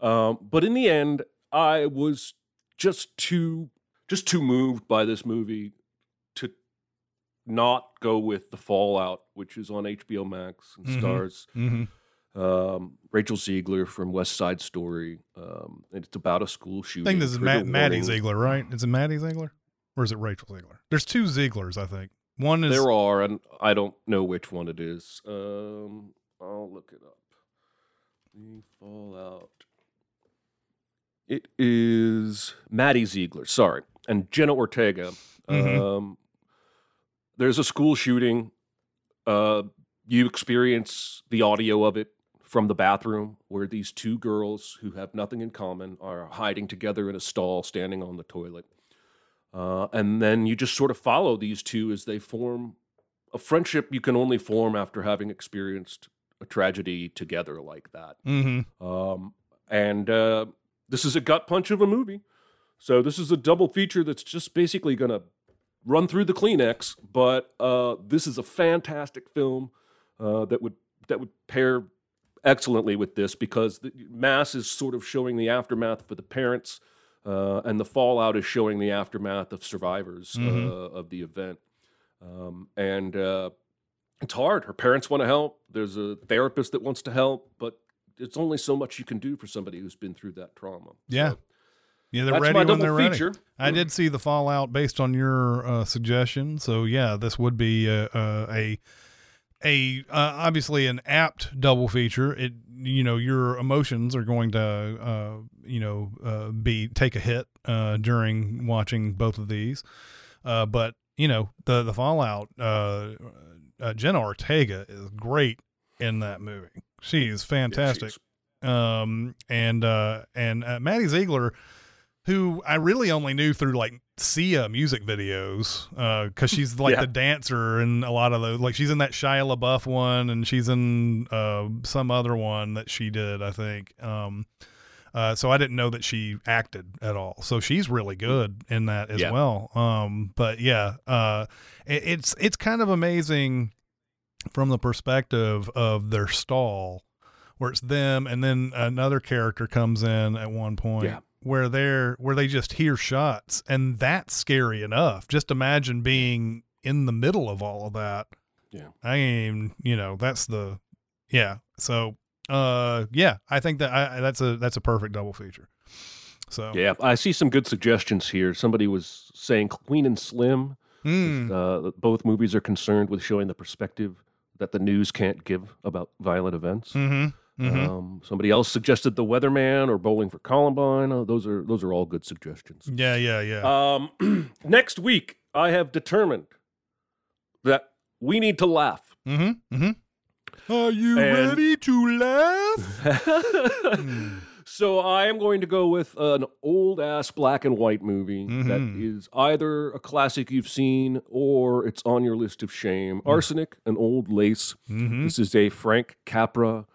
Speaker 1: Um, but in the end, I was just too just too moved by this movie to not go with the Fallout, which is on HBO Max and
Speaker 3: Mhm.
Speaker 1: stars
Speaker 3: hmm
Speaker 1: um, Rachel Ziegler from West Side Story. Um, and it's about a school shooting.
Speaker 3: I think this is Matt, Maddie. Ziegler right is it Maddie Ziegler or is it Rachel Ziegler there's two Zieglers I think one is
Speaker 1: There are, and I don't know which one it is. Um, I'll look it up. The Fallout. It is Maddie Ziegler, sorry, and Jenna Ortega.
Speaker 3: Mhm.
Speaker 1: Um, there's a school shooting. Uh, you experience the audio of it from the bathroom where these two girls who have nothing in common are hiding together in a stall, standing on the toilet. Uh, and then you just sort of follow these two as they form a friendship you can only form after having experienced a tragedy together like that.
Speaker 3: hmm
Speaker 1: Um, and uh, this is a gut punch of a movie. So this is a double feature that's just basically going to run through the Kleenex. But uh, this is a fantastic film uh, that would that would pair excellently with this because the Mass is sort of showing the aftermath for the parents, uh, and the fallout is showing the aftermath of survivors
Speaker 3: Mhm.
Speaker 1: uh, of the event. Um, and uh, it's hard. Her parents want to help. There's a therapist that wants to help, but it's only so much you can do for somebody who's been through that trauma.
Speaker 3: Yeah.
Speaker 1: So
Speaker 3: Yeah, they're ready when they're ready. I did see the Fallout based on your uh, suggestion, so yeah, this would be a a, uh, obviously an apt double feature. It you know your emotions are going to uh, you know uh, be take a hit uh, during watching both of these, uh, but you know the the Fallout. Uh, uh, Jenna Ortega is great in that movie. She's fantastic
Speaker 1: she's-
Speaker 3: um and uh and uh, Maddie Ziegler who I really only knew through like Sia music videos uh cuz she's *laughs* like
Speaker 1: Yeah.
Speaker 3: the dancer in a lot of those like she's in that Shia LaBeouf one and she's in uh some other one that she did I think um uh, so I didn't know that she acted at all. So she's really good in that as
Speaker 1: Yeah.
Speaker 3: well. Um, but yeah, uh, it, it's it's kind of amazing from the perspective of their stall, where it's them and then another character comes in at one point
Speaker 1: Yeah.
Speaker 3: Where they're where they just hear shots, and that's scary enough. Just imagine being in the middle of all of that.
Speaker 1: Yeah.
Speaker 3: I mean, you know, that's the yeah. So uh yeah, I think that I, that's a that's a perfect double feature. So
Speaker 1: Yeah, I see some good suggestions here. Somebody was saying Queen and Slim.
Speaker 3: Hmm.
Speaker 1: Uh, both movies are concerned with showing the perspective that the news can't give about violent events.
Speaker 3: hmm Mhm.
Speaker 1: Um, somebody else suggested The Weatherman or Bowling for Columbine. Oh, those are those are all good suggestions.
Speaker 3: Yeah, yeah, yeah.
Speaker 1: Um, *clears throat* next week, I have determined that we need to laugh.
Speaker 3: mm-hmm. Mm-hmm. Are you
Speaker 1: And-
Speaker 3: ready to laugh? *laughs*
Speaker 1: So I am going to go with an old ass black and white movie that
Speaker 3: Mhm.
Speaker 1: is either a classic you've seen or it's on your list of shame. Arsenic, an old lace.
Speaker 3: Mhm.
Speaker 1: This is a Frank Capra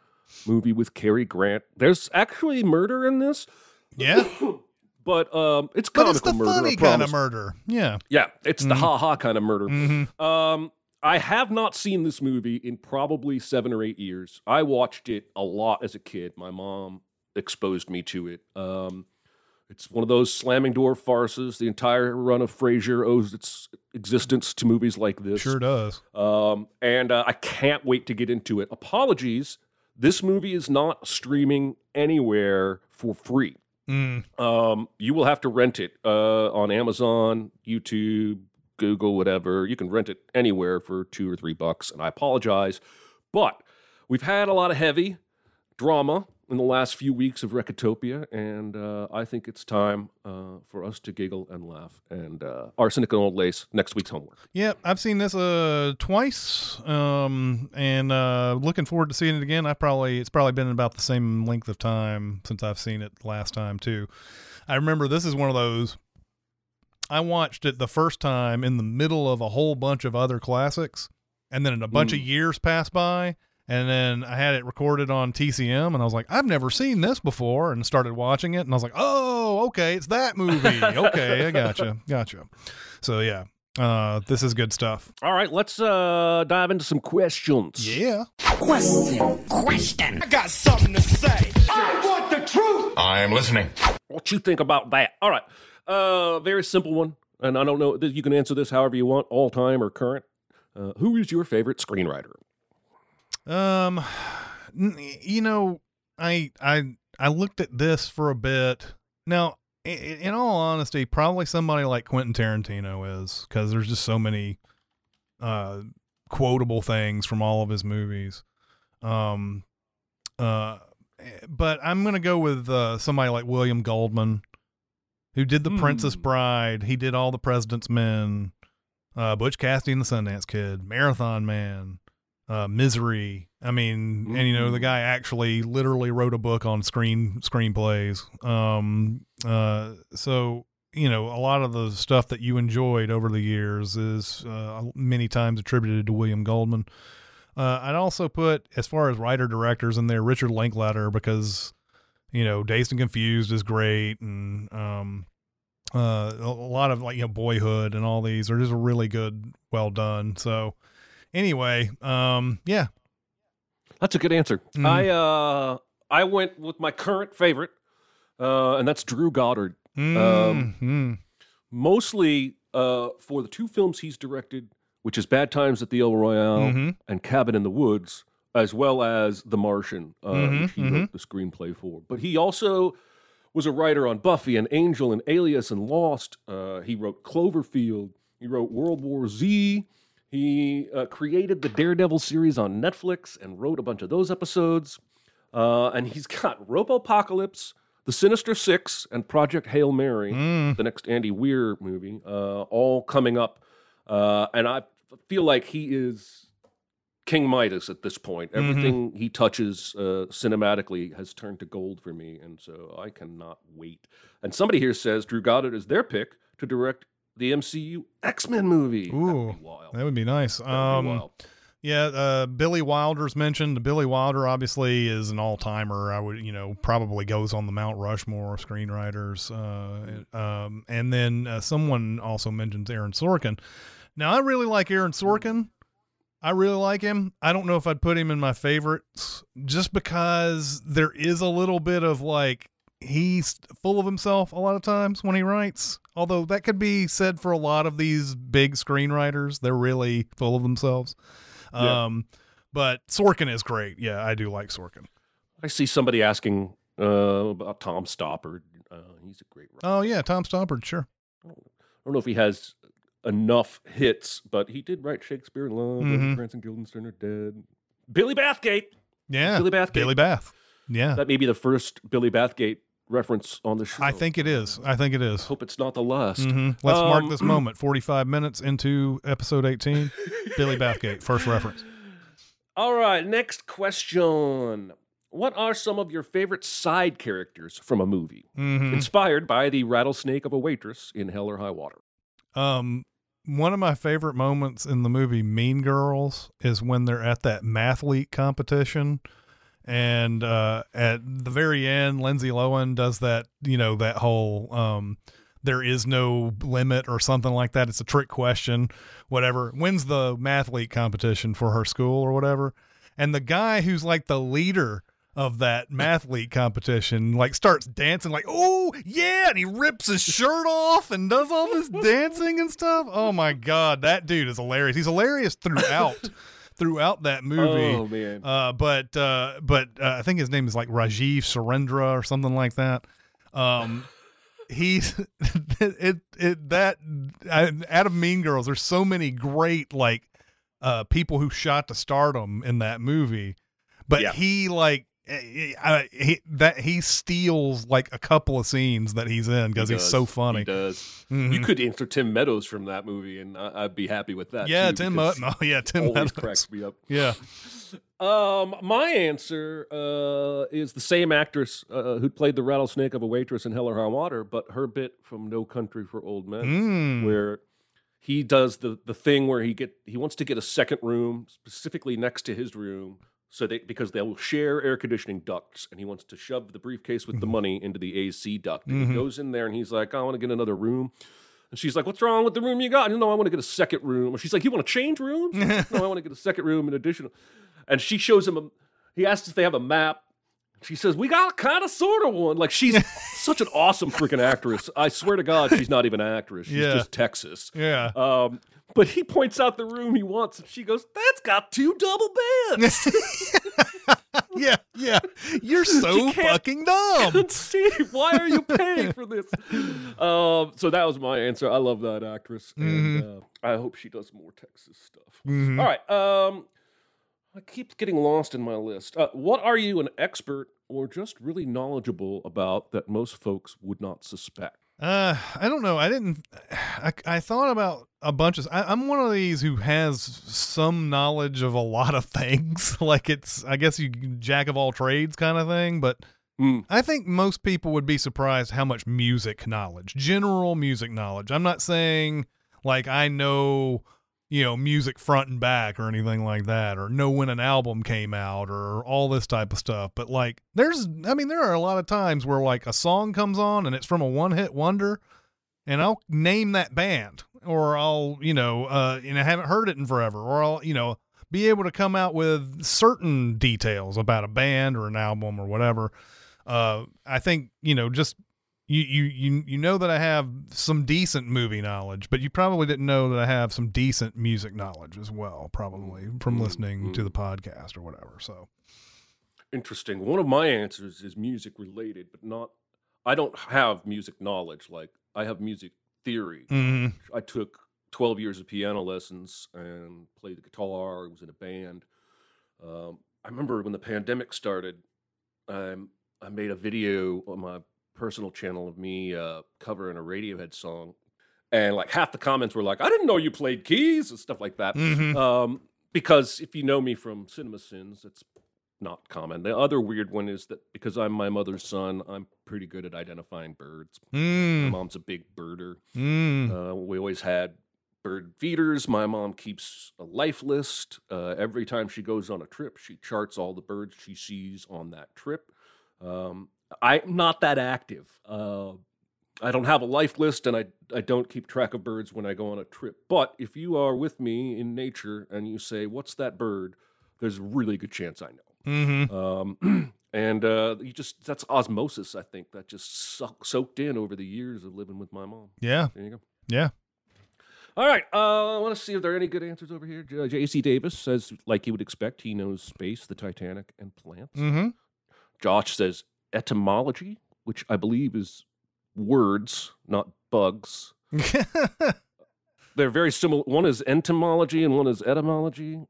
Speaker 1: movie with Cary Grant. There's actually murder in this,
Speaker 3: Yeah. *coughs*
Speaker 1: but um, it's
Speaker 3: But
Speaker 1: comical
Speaker 3: it's the
Speaker 1: murder.
Speaker 3: Funny kind of murder. Yeah.
Speaker 1: Yeah, it's the
Speaker 3: Mhm.
Speaker 1: ha ha kind of murder.
Speaker 3: Mhm.
Speaker 1: Um, I have not seen this movie in probably seven or eight years. I watched it a lot as a kid. My mom exposed me to it. Um, it's one of those slamming door farces. The entire run of Frasier owes its existence to movies like this.
Speaker 3: Sure does.
Speaker 1: Um, and uh, I can't wait to get into it. Apologies, this movie is not streaming anywhere for free.
Speaker 3: Mm.
Speaker 1: Um, you will have to rent it uh, on Amazon, YouTube, Google, whatever. You can rent it anywhere for two or three bucks. And I apologize, but we've had a lot of heavy drama in the last few weeks of Recotopia, and uh, I think it's time uh, for us to giggle and laugh. And uh, Arsenic and Old Lace, next week's homework.
Speaker 3: Yeah, I've seen this uh twice, um, and uh, looking forward to seeing it again. I probably it's probably been about the same length of time since I've seen it last time too. I remember this is one of those. I watched it the first time in the middle of a whole bunch of other classics, and then a bunch of
Speaker 1: Mm.
Speaker 3: years passed by, and then I had it recorded on TCM, and I was like, I've never seen this before, and started watching it, and I was like, oh, okay, it's that movie. okay, I gotcha, gotcha. So yeah, uh, this is good stuff.
Speaker 1: All right, let's uh, dive into some questions.
Speaker 3: Yeah.
Speaker 9: Question. Question.
Speaker 10: I got something to say.
Speaker 9: I want the truth.
Speaker 10: I am listening.
Speaker 1: What you think about that? All right. Uh, very simple one, and I don't know. You can answer this however you want, all time or current. Uh, who is your favorite screenwriter?
Speaker 3: Um, you know, I I I looked at this for a bit. Now, in all honesty, probably somebody like Quentin Tarantino is because there's just so many uh quotable things from all of his movies. Um, uh, but I'm gonna go with uh, somebody like William Goldman, who did The Princess Bride. He did all the President's Men, uh, Butch Cassidy and the Sundance Kid, Marathon Man, uh, Misery. I mean, and you know, the guy actually literally wrote a book on screen screenplays. Um, uh, so you know, a lot of the stuff that you enjoyed over the years is uh, many times attributed to William Goldman. Uh, I'd also put, as far as writer directors in there, Richard Linklater because you know, Dazed and Confused is great, and um, uh, a a lot of like you know, Boyhood and all these are just really good, well done. So, anyway, um, yeah,
Speaker 1: That's a good answer.
Speaker 3: Mhm.
Speaker 1: I uh, I went with my current favorite, uh, and that's Drew Goddard. Um,
Speaker 3: Mhm.
Speaker 1: mostly uh, for the two films he's directed, which is Bad Times at the El Royale
Speaker 3: Mhm.
Speaker 1: and Cabin in the Woods, as well as The Martian, uh,
Speaker 3: Mhm,
Speaker 1: which he
Speaker 3: mhm.
Speaker 1: wrote the screenplay for. But he also was a writer on Buffy and Angel and Alias and Lost. Uh, he wrote Cloverfield. He wrote World War Z. He uh, created the Daredevil series on Netflix and wrote a bunch of those episodes. Uh, and he's got Robopocalypse, The Sinister Six, and Project Hail Mary,
Speaker 3: Mm.
Speaker 1: the next Andy Weir movie, uh, all coming up. Uh, and I feel like he is King Midas at this point.
Speaker 3: Mhm.
Speaker 1: Everything he touches uh, cinematically has turned to gold for me, and so I cannot wait. And somebody here says Drew Goddard is their pick to direct the MCU X Men movie.
Speaker 3: Ooh, that would be nice.
Speaker 1: Be
Speaker 3: Um,
Speaker 1: wild.
Speaker 3: yeah, uh, Billy Wilder's mentioned. Billy Wilder obviously is an all timer. I would, you know, probably goes on the Mount Rushmore of screenwriters. Uh, um, and then uh, someone also mentions Aaron Sorkin. Now, I really like Aaron Sorkin. I really like him. I don't know if I'd put him in my favorites just because there is a little bit of like he's full of himself a lot of times when he writes. Although that could be said for a lot of these big screenwriters, they're really full of themselves.
Speaker 1: Yeah.
Speaker 3: Um, but Sorkin is great. Yeah, I do like Sorkin.
Speaker 1: I see somebody asking uh, about Tom Stoppard. Uh, he's a great writer.
Speaker 3: Oh yeah, Tom Stoppard, sure.
Speaker 1: I don't know if he has enough hits, but he did write Shakespeare in Love,
Speaker 3: Mhm.
Speaker 1: Rosencrantz and Guildenstern are dead. Billy Bathgate.
Speaker 3: Yeah,
Speaker 1: Billy Bathgate.
Speaker 3: Billy Bath. Yeah,
Speaker 1: That may be the first Billy Bathgate reference on the show.
Speaker 3: I think it is. I think it is.
Speaker 1: Hope it's not the last.
Speaker 3: Mhm. Let's mark
Speaker 1: Um,
Speaker 3: this moment. Forty-five minutes into episode eighteen. *laughs* Billy Bathgate, first reference.
Speaker 1: All right, next question. What are some of your favorite side characters from a movie?
Speaker 3: Mhm.
Speaker 1: Inspired by the rattlesnake of a waitress in Hell or High Water.
Speaker 3: Um, one of my favorite moments in the movie Mean Girls is when they're at that mathlete competition. And uh, at the very end, Lindsay Lohan does that, you know, that whole um, there is no limit or something like that. It's a trick question, whatever. Wins the mathlete competition for her school or whatever. And the guy who's like the leader of that *laughs* mathlete competition like starts dancing like oh yeah and he rips his shirt off and does all this dancing and stuff oh my god that dude is hilarious he's hilarious throughout *laughs* throughout that movie
Speaker 1: Oh, man.
Speaker 3: uh but uh but uh, i think his name is like rajiv surendra or something like that um *laughs* he's *laughs* it it that out of mean girls there's so many great like uh people who shot to stardom in that movie but
Speaker 1: Yeah.
Speaker 3: he like he, that he steals like a couple of scenes that he's in because
Speaker 1: He
Speaker 3: he's so funny
Speaker 1: He does.
Speaker 3: Mhm.
Speaker 1: You could answer Tim Meadows from that movie, and I- I'd be happy with that.
Speaker 3: yeah tim Mut- *laughs* oh yeah tim
Speaker 1: always
Speaker 3: Meadows.
Speaker 1: cracks me up. *laughs*
Speaker 3: yeah
Speaker 1: Um, my answer uh, is the same actress uh, who played the rattlesnake of a waitress in Hell or High Water, but her bit from No Country for Old Men,
Speaker 3: Mm.
Speaker 1: where he does the the thing where he get he wants to get a second room specifically next to his room. So they because they will share air conditioning ducts, and he wants to shove the briefcase with the money into the AC duct. And
Speaker 3: Mhm.
Speaker 1: he goes in there and he's like, "I want to get another room." And she's like, "What's wrong with the room you got?" No, I want to get a second room. And she's like, "You want to change rooms?" *laughs* no, I want to get a second room in addition. And she shows him a. He asks if they have a map. She says, "We got kind of sort of one." Like she's *laughs* such an awesome freaking actress. I swear to God, she's not even an actress. She's
Speaker 3: Yeah.
Speaker 1: just Texas.
Speaker 3: yeah
Speaker 1: Um, but he points out the room he wants, and she goes, "That's got two double beds." *laughs*
Speaker 3: yeah yeah you're so fucking dumb *laughs*
Speaker 1: Steve, why are you paying for this? Um, so that was my answer. I love that actress, and uh, I hope she does more Texas stuff.
Speaker 3: Mhm.
Speaker 1: All right. Um, I keep getting lost in my list. Uh, what are you an expert or just really knowledgeable about that most folks would not suspect?
Speaker 3: Uh, I don't know. I didn't. I, I thought about a bunch of. I, I'm one of these who has some knowledge of a lot of things. *laughs* like it's, I guess you jack of all trades kind of thing. But
Speaker 1: Hmm.
Speaker 3: I think most people would be surprised how much music knowledge, general music knowledge. I'm not saying like I know, you know, music front and back or anything like that, or know when an album came out or all this type of stuff. But like, there's, I mean, there are a lot of times where like a song comes on and it's from a one hit wonder and I'll name that band or I'll, you know, uh, and I haven't heard it in forever or I'll, you know, be able to come out with certain details about a band or an album or whatever. Uh, I think, you know, just you, you, you, you know that I have some decent movie knowledge, but you probably didn't know that I have some decent music knowledge as well, probably from listening to the podcast or whatever. So,
Speaker 1: Interesting. One of my answers is music related, but not. I don't have music knowledge. Like I have music theory.
Speaker 3: Mhm.
Speaker 1: I took 12 years of piano lessons and played the guitar. I was in a band. Um, I remember when the pandemic started, um, I made a video on my personal channel of me uh, covering a Radiohead song. And like half the comments were like, I didn't know you played keys and stuff like that.
Speaker 3: Mhm.
Speaker 1: Um, because if you know me from CinemaSins, it's not common. The other weird one is that because I'm my mother's son, I'm pretty good at identifying birds. My
Speaker 3: Mm.
Speaker 1: mom's a big birder.
Speaker 3: Mm.
Speaker 1: Uh, we always had bird feeders. My mom keeps a life list. Uh, every time she goes on a trip, she charts all the birds she sees on that trip. Um, I'm not that active. Uh, I don't have a life list and I, I don't keep track of birds when I go on a trip. But if you are with me in nature and you say, What's that bird? There's a really good chance I know.
Speaker 3: Mhm.
Speaker 1: Um, *clears throat* and uh, you just, that's osmosis, I think, that just suck, soaked in over the years of living with my mom.
Speaker 3: Yeah.
Speaker 1: There you go.
Speaker 3: Yeah.
Speaker 1: All right. Uh, I want to see if there are any good answers over here. J- J.C. Davis says, like you would expect, he knows space, the Titanic, and plants.
Speaker 3: Mm-hmm.
Speaker 1: Josh says etymology, which I believe is words, not bugs. *laughs* They're very similar. One is entomology and one is etymology.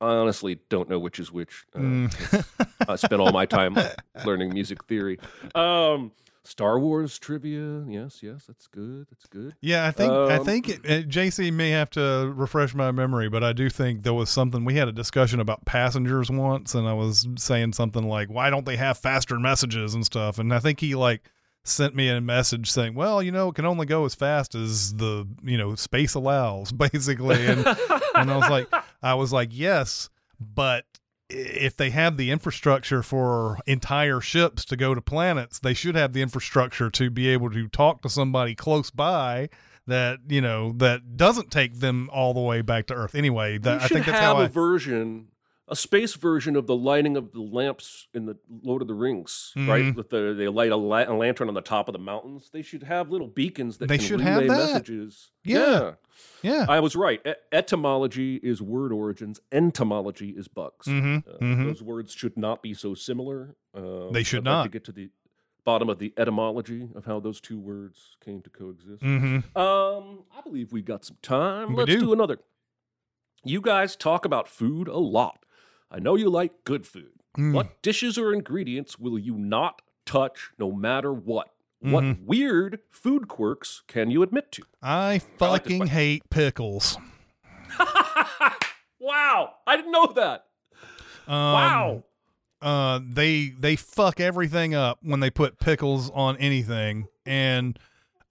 Speaker 1: I honestly don't know which is which. Uh,
Speaker 3: Mm.
Speaker 1: I spent all my time *laughs* learning music theory. Um, Star Wars trivia. Yes, yes, that's good. That's good.
Speaker 3: Yeah, I think I
Speaker 1: Um,
Speaker 3: think it, uh, JC may have to refresh my memory, but I do think there was something we had a discussion about passengers once, and I was saying something like, "Why don't they have faster messages and stuff?" And I think he like sent me a message saying, "Well, you know, it can only go as fast as the you know space allows, *laughs* basically." And and I was like, I was like, yes, but if they have the infrastructure for entire ships to go to planets, they should have the infrastructure to be able to talk to somebody close by that you know that doesn't take them all the way back to Earth. Anyway, that, I think that's
Speaker 1: have
Speaker 3: how
Speaker 1: a
Speaker 3: I.
Speaker 1: version, a space version of the lighting of the lamps in the Lord of the Rings, right?
Speaker 3: Mhm.
Speaker 1: With the they light a, la- a lantern on the top of the mountains. They should have little beacons that
Speaker 3: They
Speaker 1: can
Speaker 3: should
Speaker 1: relay
Speaker 3: have that.
Speaker 1: messages.
Speaker 3: Yeah. Yeah.
Speaker 1: I was right. E- etymology is word origins. Entomology is bugs.
Speaker 3: Mhm,
Speaker 1: Uh,
Speaker 3: mhm.
Speaker 1: Those words should not be so similar. Um,
Speaker 3: They should
Speaker 1: I'd like
Speaker 3: not.
Speaker 1: to get to the bottom of the etymology of how those two words came to coexist.
Speaker 3: Mhm.
Speaker 1: Um, I believe we've got some time.
Speaker 3: We
Speaker 1: Let's
Speaker 3: do.
Speaker 1: do another. You guys talk about food a lot. I know you like good food.
Speaker 3: Mm.
Speaker 1: What dishes or ingredients will you not touch no matter what? What
Speaker 3: Mhm.
Speaker 1: weird food quirks can you admit to?
Speaker 3: I
Speaker 1: like this
Speaker 3: fucking hate pickles. *laughs*
Speaker 1: Wow, I didn't know that.
Speaker 3: Um,
Speaker 1: Wow.
Speaker 3: Uh, they they fuck everything up when they put pickles on anything, and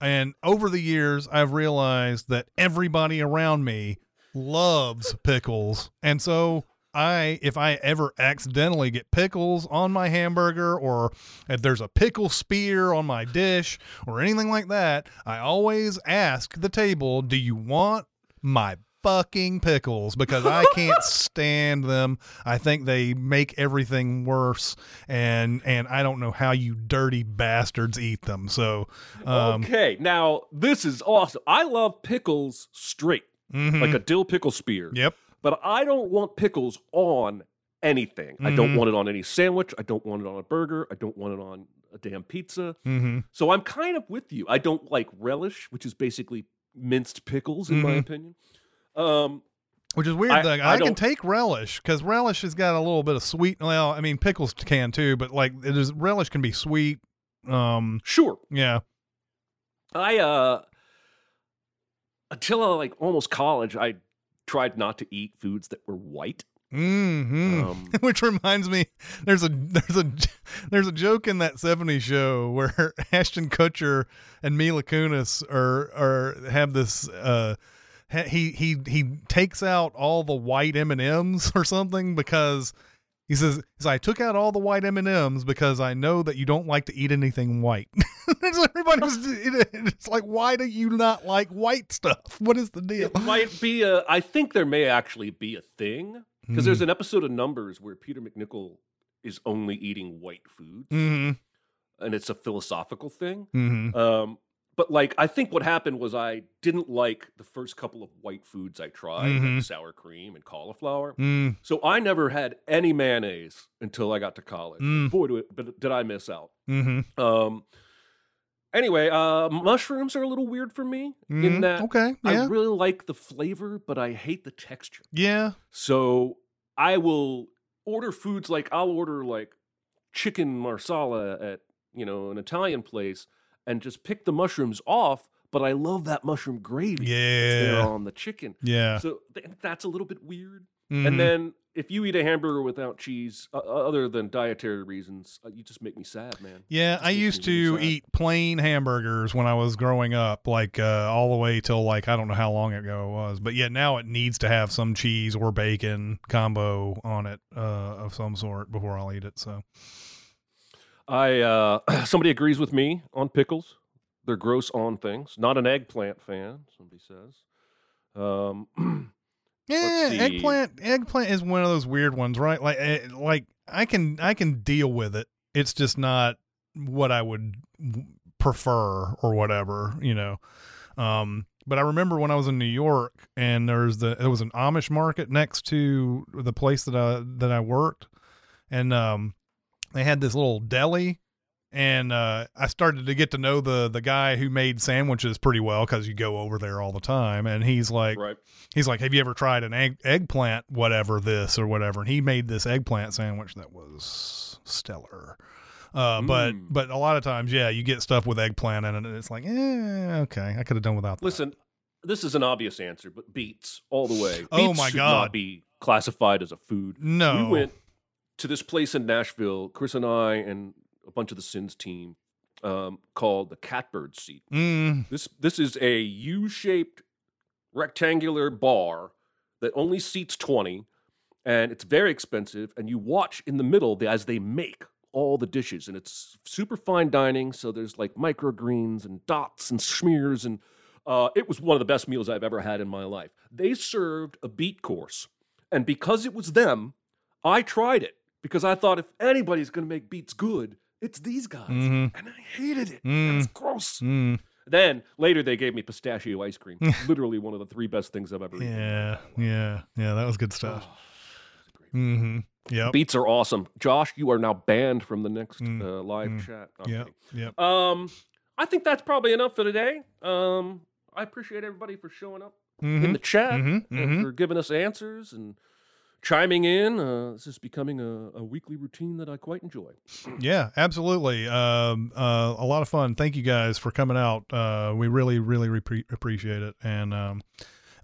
Speaker 3: and over the years I've realized that everybody around me loves pickles, and so I if I ever accidentally get pickles on my hamburger or if there's a pickle spear on my dish or anything like that, I always ask the table, "Do you want my fucking pickles because I can't *laughs* stand them. I think they make everything worse and and I don't know how you dirty bastards eat them. So um
Speaker 1: okay, now this is awesome. I love pickles straight,
Speaker 3: mhm.
Speaker 1: like a dill pickle spear.
Speaker 3: Yep.
Speaker 1: But I don't want pickles on anything. I don't
Speaker 3: Mhm.
Speaker 1: want it on any sandwich. I don't want it on a burger. I don't want it on a damn pizza.
Speaker 3: Mhm.
Speaker 1: So I'm kind of with you. I don't like relish, which is basically minced pickles, in my
Speaker 3: Mhm.
Speaker 1: opinion. Um,
Speaker 3: Which is weird.
Speaker 1: I-
Speaker 3: like,
Speaker 1: I
Speaker 3: I, can take relish because relish has got a little bit of sweet. Well, I mean pickles can too, but like it is relish can be sweet. Um,
Speaker 1: sure.
Speaker 3: yeah.
Speaker 1: I uh until uh, like almost college, I tried not to eat foods that were white.
Speaker 3: hmm
Speaker 1: Um, *laughs*
Speaker 3: Which reminds me, there's a there's a there's a joke in that '70s show where *laughs* Ashton Kutcher and Mila Kunis are are have this. Uh, he he he takes out all the white M and M's or something because he says, says, "I took out all the white M and M's because I know that you don't like to eat anything white." *laughs* So Everybody was it's like, why do you not like white stuff? What is the deal?
Speaker 1: It might be a. I think there may actually be a thing because
Speaker 3: Hmm.
Speaker 1: there's an episode of Numbers where Peter MacNicol is only eating white foods,
Speaker 3: hmm
Speaker 1: and it's a philosophical thing.
Speaker 3: hmm
Speaker 1: Um, but like, I think what happened was I didn't like the first couple of white foods I tried,
Speaker 3: Mhm.
Speaker 1: like sour cream and cauliflower.
Speaker 3: Mm.
Speaker 1: So I never had any mayonnaise until I got to college.
Speaker 3: Mm.
Speaker 1: Boy, do it, but did I miss out.
Speaker 3: hmm
Speaker 1: Um. Anyway, uh, mushrooms are a little weird for me in
Speaker 3: Mm,
Speaker 1: that
Speaker 3: okay, yeah.
Speaker 1: I really like the flavor, but I hate the texture.
Speaker 3: Yeah.
Speaker 1: So I will order foods like I'll order like chicken marsala at you know an Italian place and just pick the mushrooms off. But I love that mushroom gravy.
Speaker 3: Yeah.
Speaker 1: on the chicken.
Speaker 3: Yeah.
Speaker 1: So th- that's a little bit weird.
Speaker 3: Mhm.
Speaker 1: And then if you eat a hamburger without cheese, uh, other than dietary reasons, uh, you just make me sad, man.
Speaker 3: Yeah, I used to
Speaker 1: sad.
Speaker 3: eat plain hamburgers when I was growing up, like uh, all the way till like I don't know how long ago it was, but yet now it needs to have some cheese or bacon combo on it uh, of some sort before I'll eat it. So
Speaker 1: I uh, *clears throat* somebody agrees with me on pickles. They're gross on things. Not an eggplant fan. Somebody says. Um, *clears throat*
Speaker 3: yeah,
Speaker 1: see.
Speaker 3: eggplant eggplant is one of those weird ones, right? Like eh, like I can I can deal with it. It's just not what I would prefer or whatever, you know. Um, but I remember when I was in New York and there's the there was an Amish market next to the place that I that I worked, and um, they had this little deli, and uh, I started to get to know the the guy who made sandwiches pretty well because you go over there all the time, and he's like,
Speaker 1: Right.
Speaker 3: he's like, have you ever tried an egg eggplant whatever this or whatever? And he made this eggplant sandwich that was stellar. Uh, but
Speaker 1: Mm.
Speaker 3: but a lot of times, yeah, you get stuff with eggplant in it, and it's like, eh, okay, I could have done without that.
Speaker 1: Listen, this is an obvious answer, but beets all the way.
Speaker 3: Oh
Speaker 1: Beets
Speaker 3: my
Speaker 1: should
Speaker 3: God.
Speaker 1: not be classified as a food.
Speaker 3: No.
Speaker 1: we went to this place in Nashville. Chris and I and a bunch of the Sins team um, called the Catbird Seat.
Speaker 3: Mm,
Speaker 1: This this is a U-shaped rectangular bar that only seats 20 and it's very expensive and you watch in the middle as they make all the dishes and it's super fine dining so there's like microgreens and dots and smears and uh, it was one of the best meals I've ever had in my life. They served a beet course and because it was them, I tried it because I thought if anybody's going to make beets good, it's these guys.
Speaker 3: Mhm.
Speaker 1: And I hated it.
Speaker 3: Mm.
Speaker 1: It's gross.
Speaker 3: mm,
Speaker 1: Then later they gave me pistachio ice cream. *laughs* Literally one of the three best things I've ever eaten.
Speaker 3: yeah, yeah, yeah. That was good stuff. Mm-hmm. Yep.
Speaker 1: Beets are awesome. Josh, you are now banned from the next
Speaker 3: Mm,
Speaker 1: uh, live
Speaker 3: mm,
Speaker 1: chat. I'm
Speaker 3: Yep.
Speaker 1: Um, I think that's probably enough for today. Um, I appreciate everybody for showing up in
Speaker 3: Mhm,
Speaker 1: the chat
Speaker 3: mhm,
Speaker 1: and
Speaker 3: mhm.
Speaker 1: for giving us answers and chiming in. Uh, this is becoming a, a weekly routine that I quite enjoy.
Speaker 3: Yeah, absolutely. Um, uh, a lot of fun. Thank you guys for coming out. Uh, we really, really repre- appreciate it. And um,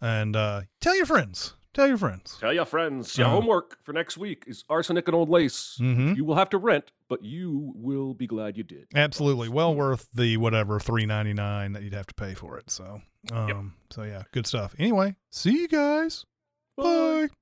Speaker 3: and uh, tell your friends. Tell your friends.
Speaker 1: Tell your friends. Your
Speaker 3: Uh,
Speaker 1: homework for next week is arsenic and old lace.
Speaker 3: Mhm.
Speaker 1: You will have to rent, but you will be glad you did.
Speaker 3: Absolutely, well worth the whatever three ninety nine that you'd have to pay for it. So, um, so yeah, good stuff. Anyway, see you guys. Bye. Be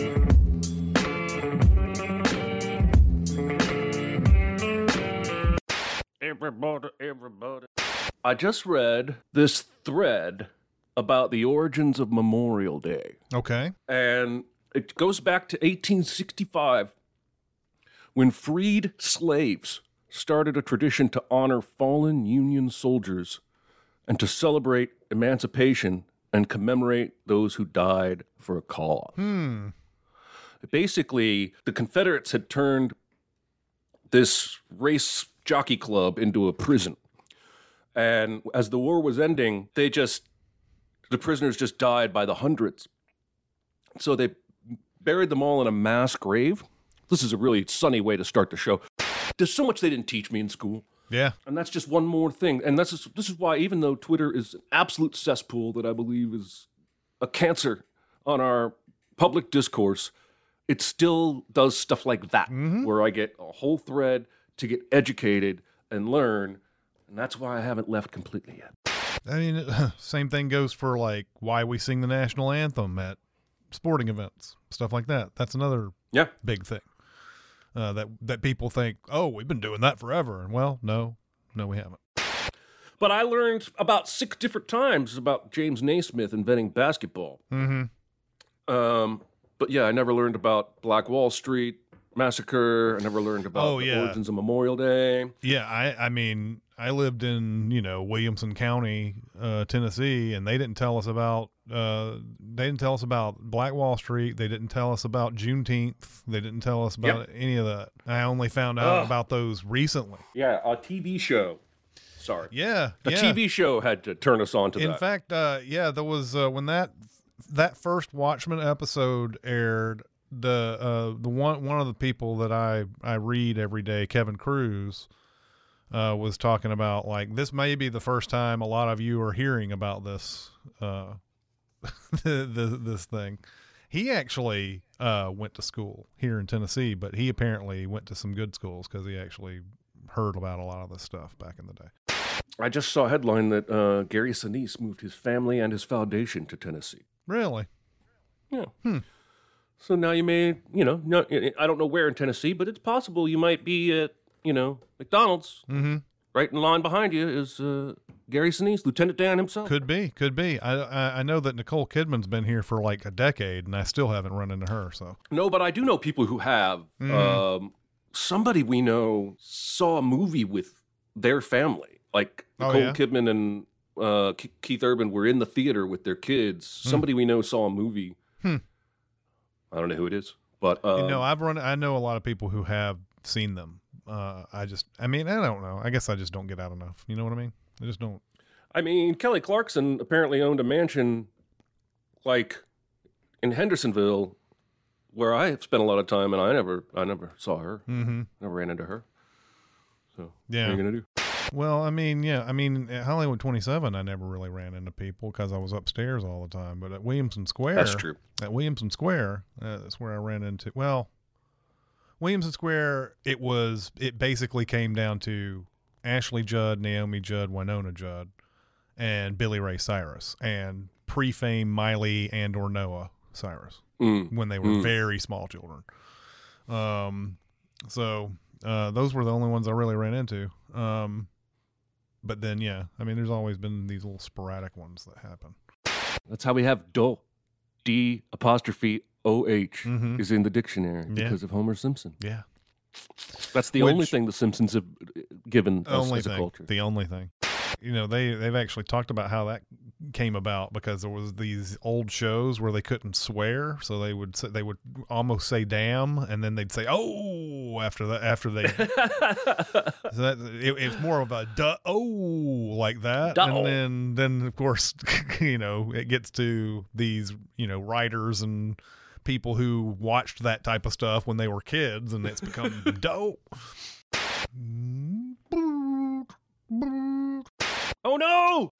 Speaker 1: Everybody, everybody. I just read this thread about the origins of Memorial Day.
Speaker 3: Okay.
Speaker 1: And it goes back to 1865 when freed slaves started a tradition to honor fallen Union soldiers and to celebrate emancipation and commemorate those who died for a cause.
Speaker 3: Hmm.
Speaker 1: Basically, the Confederates had turned this race jockey club into a prison. And as the war was ending, they just, the prisoners just died by the hundreds. So they buried them all in a mass grave. This is a really sunny way to start the show. There's so much they didn't teach me in school.
Speaker 3: Yeah.
Speaker 1: And that's just one more thing. And that's just, this is why, even though Twitter is an absolute cesspool that I believe is a cancer on our public discourse, it still does stuff like that, mm-hmm. where I get a whole thread to get educated and learn. And that's why I haven't left completely yet.
Speaker 3: I mean, *laughs* same thing goes for like why we sing the national anthem at sporting events, stuff like that. That's another
Speaker 1: Yeah.
Speaker 3: big thing uh, that that people think, oh, we've been doing that forever. And well, no, no, we haven't.
Speaker 1: But I learned about six different times about James Naismith inventing basketball.
Speaker 3: Mm-hmm.
Speaker 1: Um, but yeah, I never learned about Black Wall Street massacre. I never learned about
Speaker 3: Oh,
Speaker 1: the
Speaker 3: yeah.
Speaker 1: origins of Memorial Day.
Speaker 3: Yeah, I I mean, I lived in you know Williamson County, uh, Tennessee, and they didn't tell us about uh, they didn't tell us about Black Wall Street. They didn't tell us about Juneteenth. They didn't tell us about any of that. I only found out
Speaker 1: Ugh.
Speaker 3: about those recently.
Speaker 1: Yeah, a TV show. Sorry.
Speaker 3: Yeah,
Speaker 1: The
Speaker 3: yeah.
Speaker 1: TV show had to turn us on to
Speaker 3: In
Speaker 1: that.
Speaker 3: In fact, uh, yeah, there was uh, when that that first Watchmen episode aired. The uh, the one one of the people that I I read every day, Kevin Kruse, uh, was talking about like this may be the first time a lot of you are hearing about this uh, *laughs* the, the, this thing. He actually uh, went to school here in Tennessee, but he apparently went to some good schools because he actually heard about a lot of this stuff back in the day.
Speaker 1: I just saw a headline that uh, Gary Sinise moved his family and his foundation to Tennessee.
Speaker 3: Really?
Speaker 1: Yeah.
Speaker 3: Hmm.
Speaker 1: So now you may, you know, no, I don't know where in Tennessee, but it's possible you might be at, you know, McDonald's
Speaker 3: Mm-hmm.
Speaker 1: right in line behind you is uh, Gary Sinise, Lieutenant Dan himself.
Speaker 3: Could be, could be. I, I I know that Nicole Kidman's been here for like a decade, and I still haven't run into her. So
Speaker 1: No, but I do know people who have.
Speaker 3: Mhm.
Speaker 1: Um, somebody we know saw a movie with their family. Like
Speaker 3: Oh,
Speaker 1: Nicole
Speaker 3: yeah?
Speaker 1: Kidman and uh, Ke- Keith Urban were in the theater with their kids. Somebody we know saw a movie. I don't know who it is, but uh,
Speaker 3: you know, I've run. I know a lot of people who have seen them. Uh, I just, I mean, I don't know. I guess I just don't get out enough. You know what I mean? I just don't.
Speaker 1: I mean, Kelly Clarkson apparently owned a mansion like in Hendersonville where I have spent a lot of time and I never I never saw her.
Speaker 3: Mhm.
Speaker 1: Never ran into her. So
Speaker 3: Yeah.
Speaker 1: what are you gonna do?
Speaker 3: Well, I mean, yeah, I mean, at Hollywood 27, I never really ran into people because I was upstairs all the time. But at Williamson Square,
Speaker 1: That's true.
Speaker 3: At Williamson Square, uh, that's where I ran into. Well, Williamson Square, it was. It basically came down to Ashley Judd, Naomi Judd, Wynonna Judd, and Billy Ray Cyrus, and pre-fame Miley and or Noah Cyrus
Speaker 1: Mm.
Speaker 3: when they were
Speaker 1: Mm.
Speaker 3: very small children. Um, so uh, those were the only ones I really ran into. Um, but then, yeah, I mean, there's always been these little sporadic ones that happen.
Speaker 1: That's how we have do D apostrophe O H
Speaker 3: Mhm.
Speaker 1: is in the dictionary
Speaker 3: Yeah.
Speaker 1: because of Homer Simpson.
Speaker 3: Yeah.
Speaker 1: That's the only thing the Simpsons have uh, given us as a
Speaker 3: thing,
Speaker 1: culture.
Speaker 3: the only thing you know they they've actually talked about how that came about because there was these old shows where they couldn't swear, so they would say, they would almost say "damn" and then they'd say "oh" after that after they. *laughs* so that it, it's more of a "duh oh" like that,
Speaker 1: Duh-oh.
Speaker 3: and then then of course *laughs* you know it gets to these you know writers and people who watched that type of stuff when they were kids, and it's become *laughs* dope. Oh no!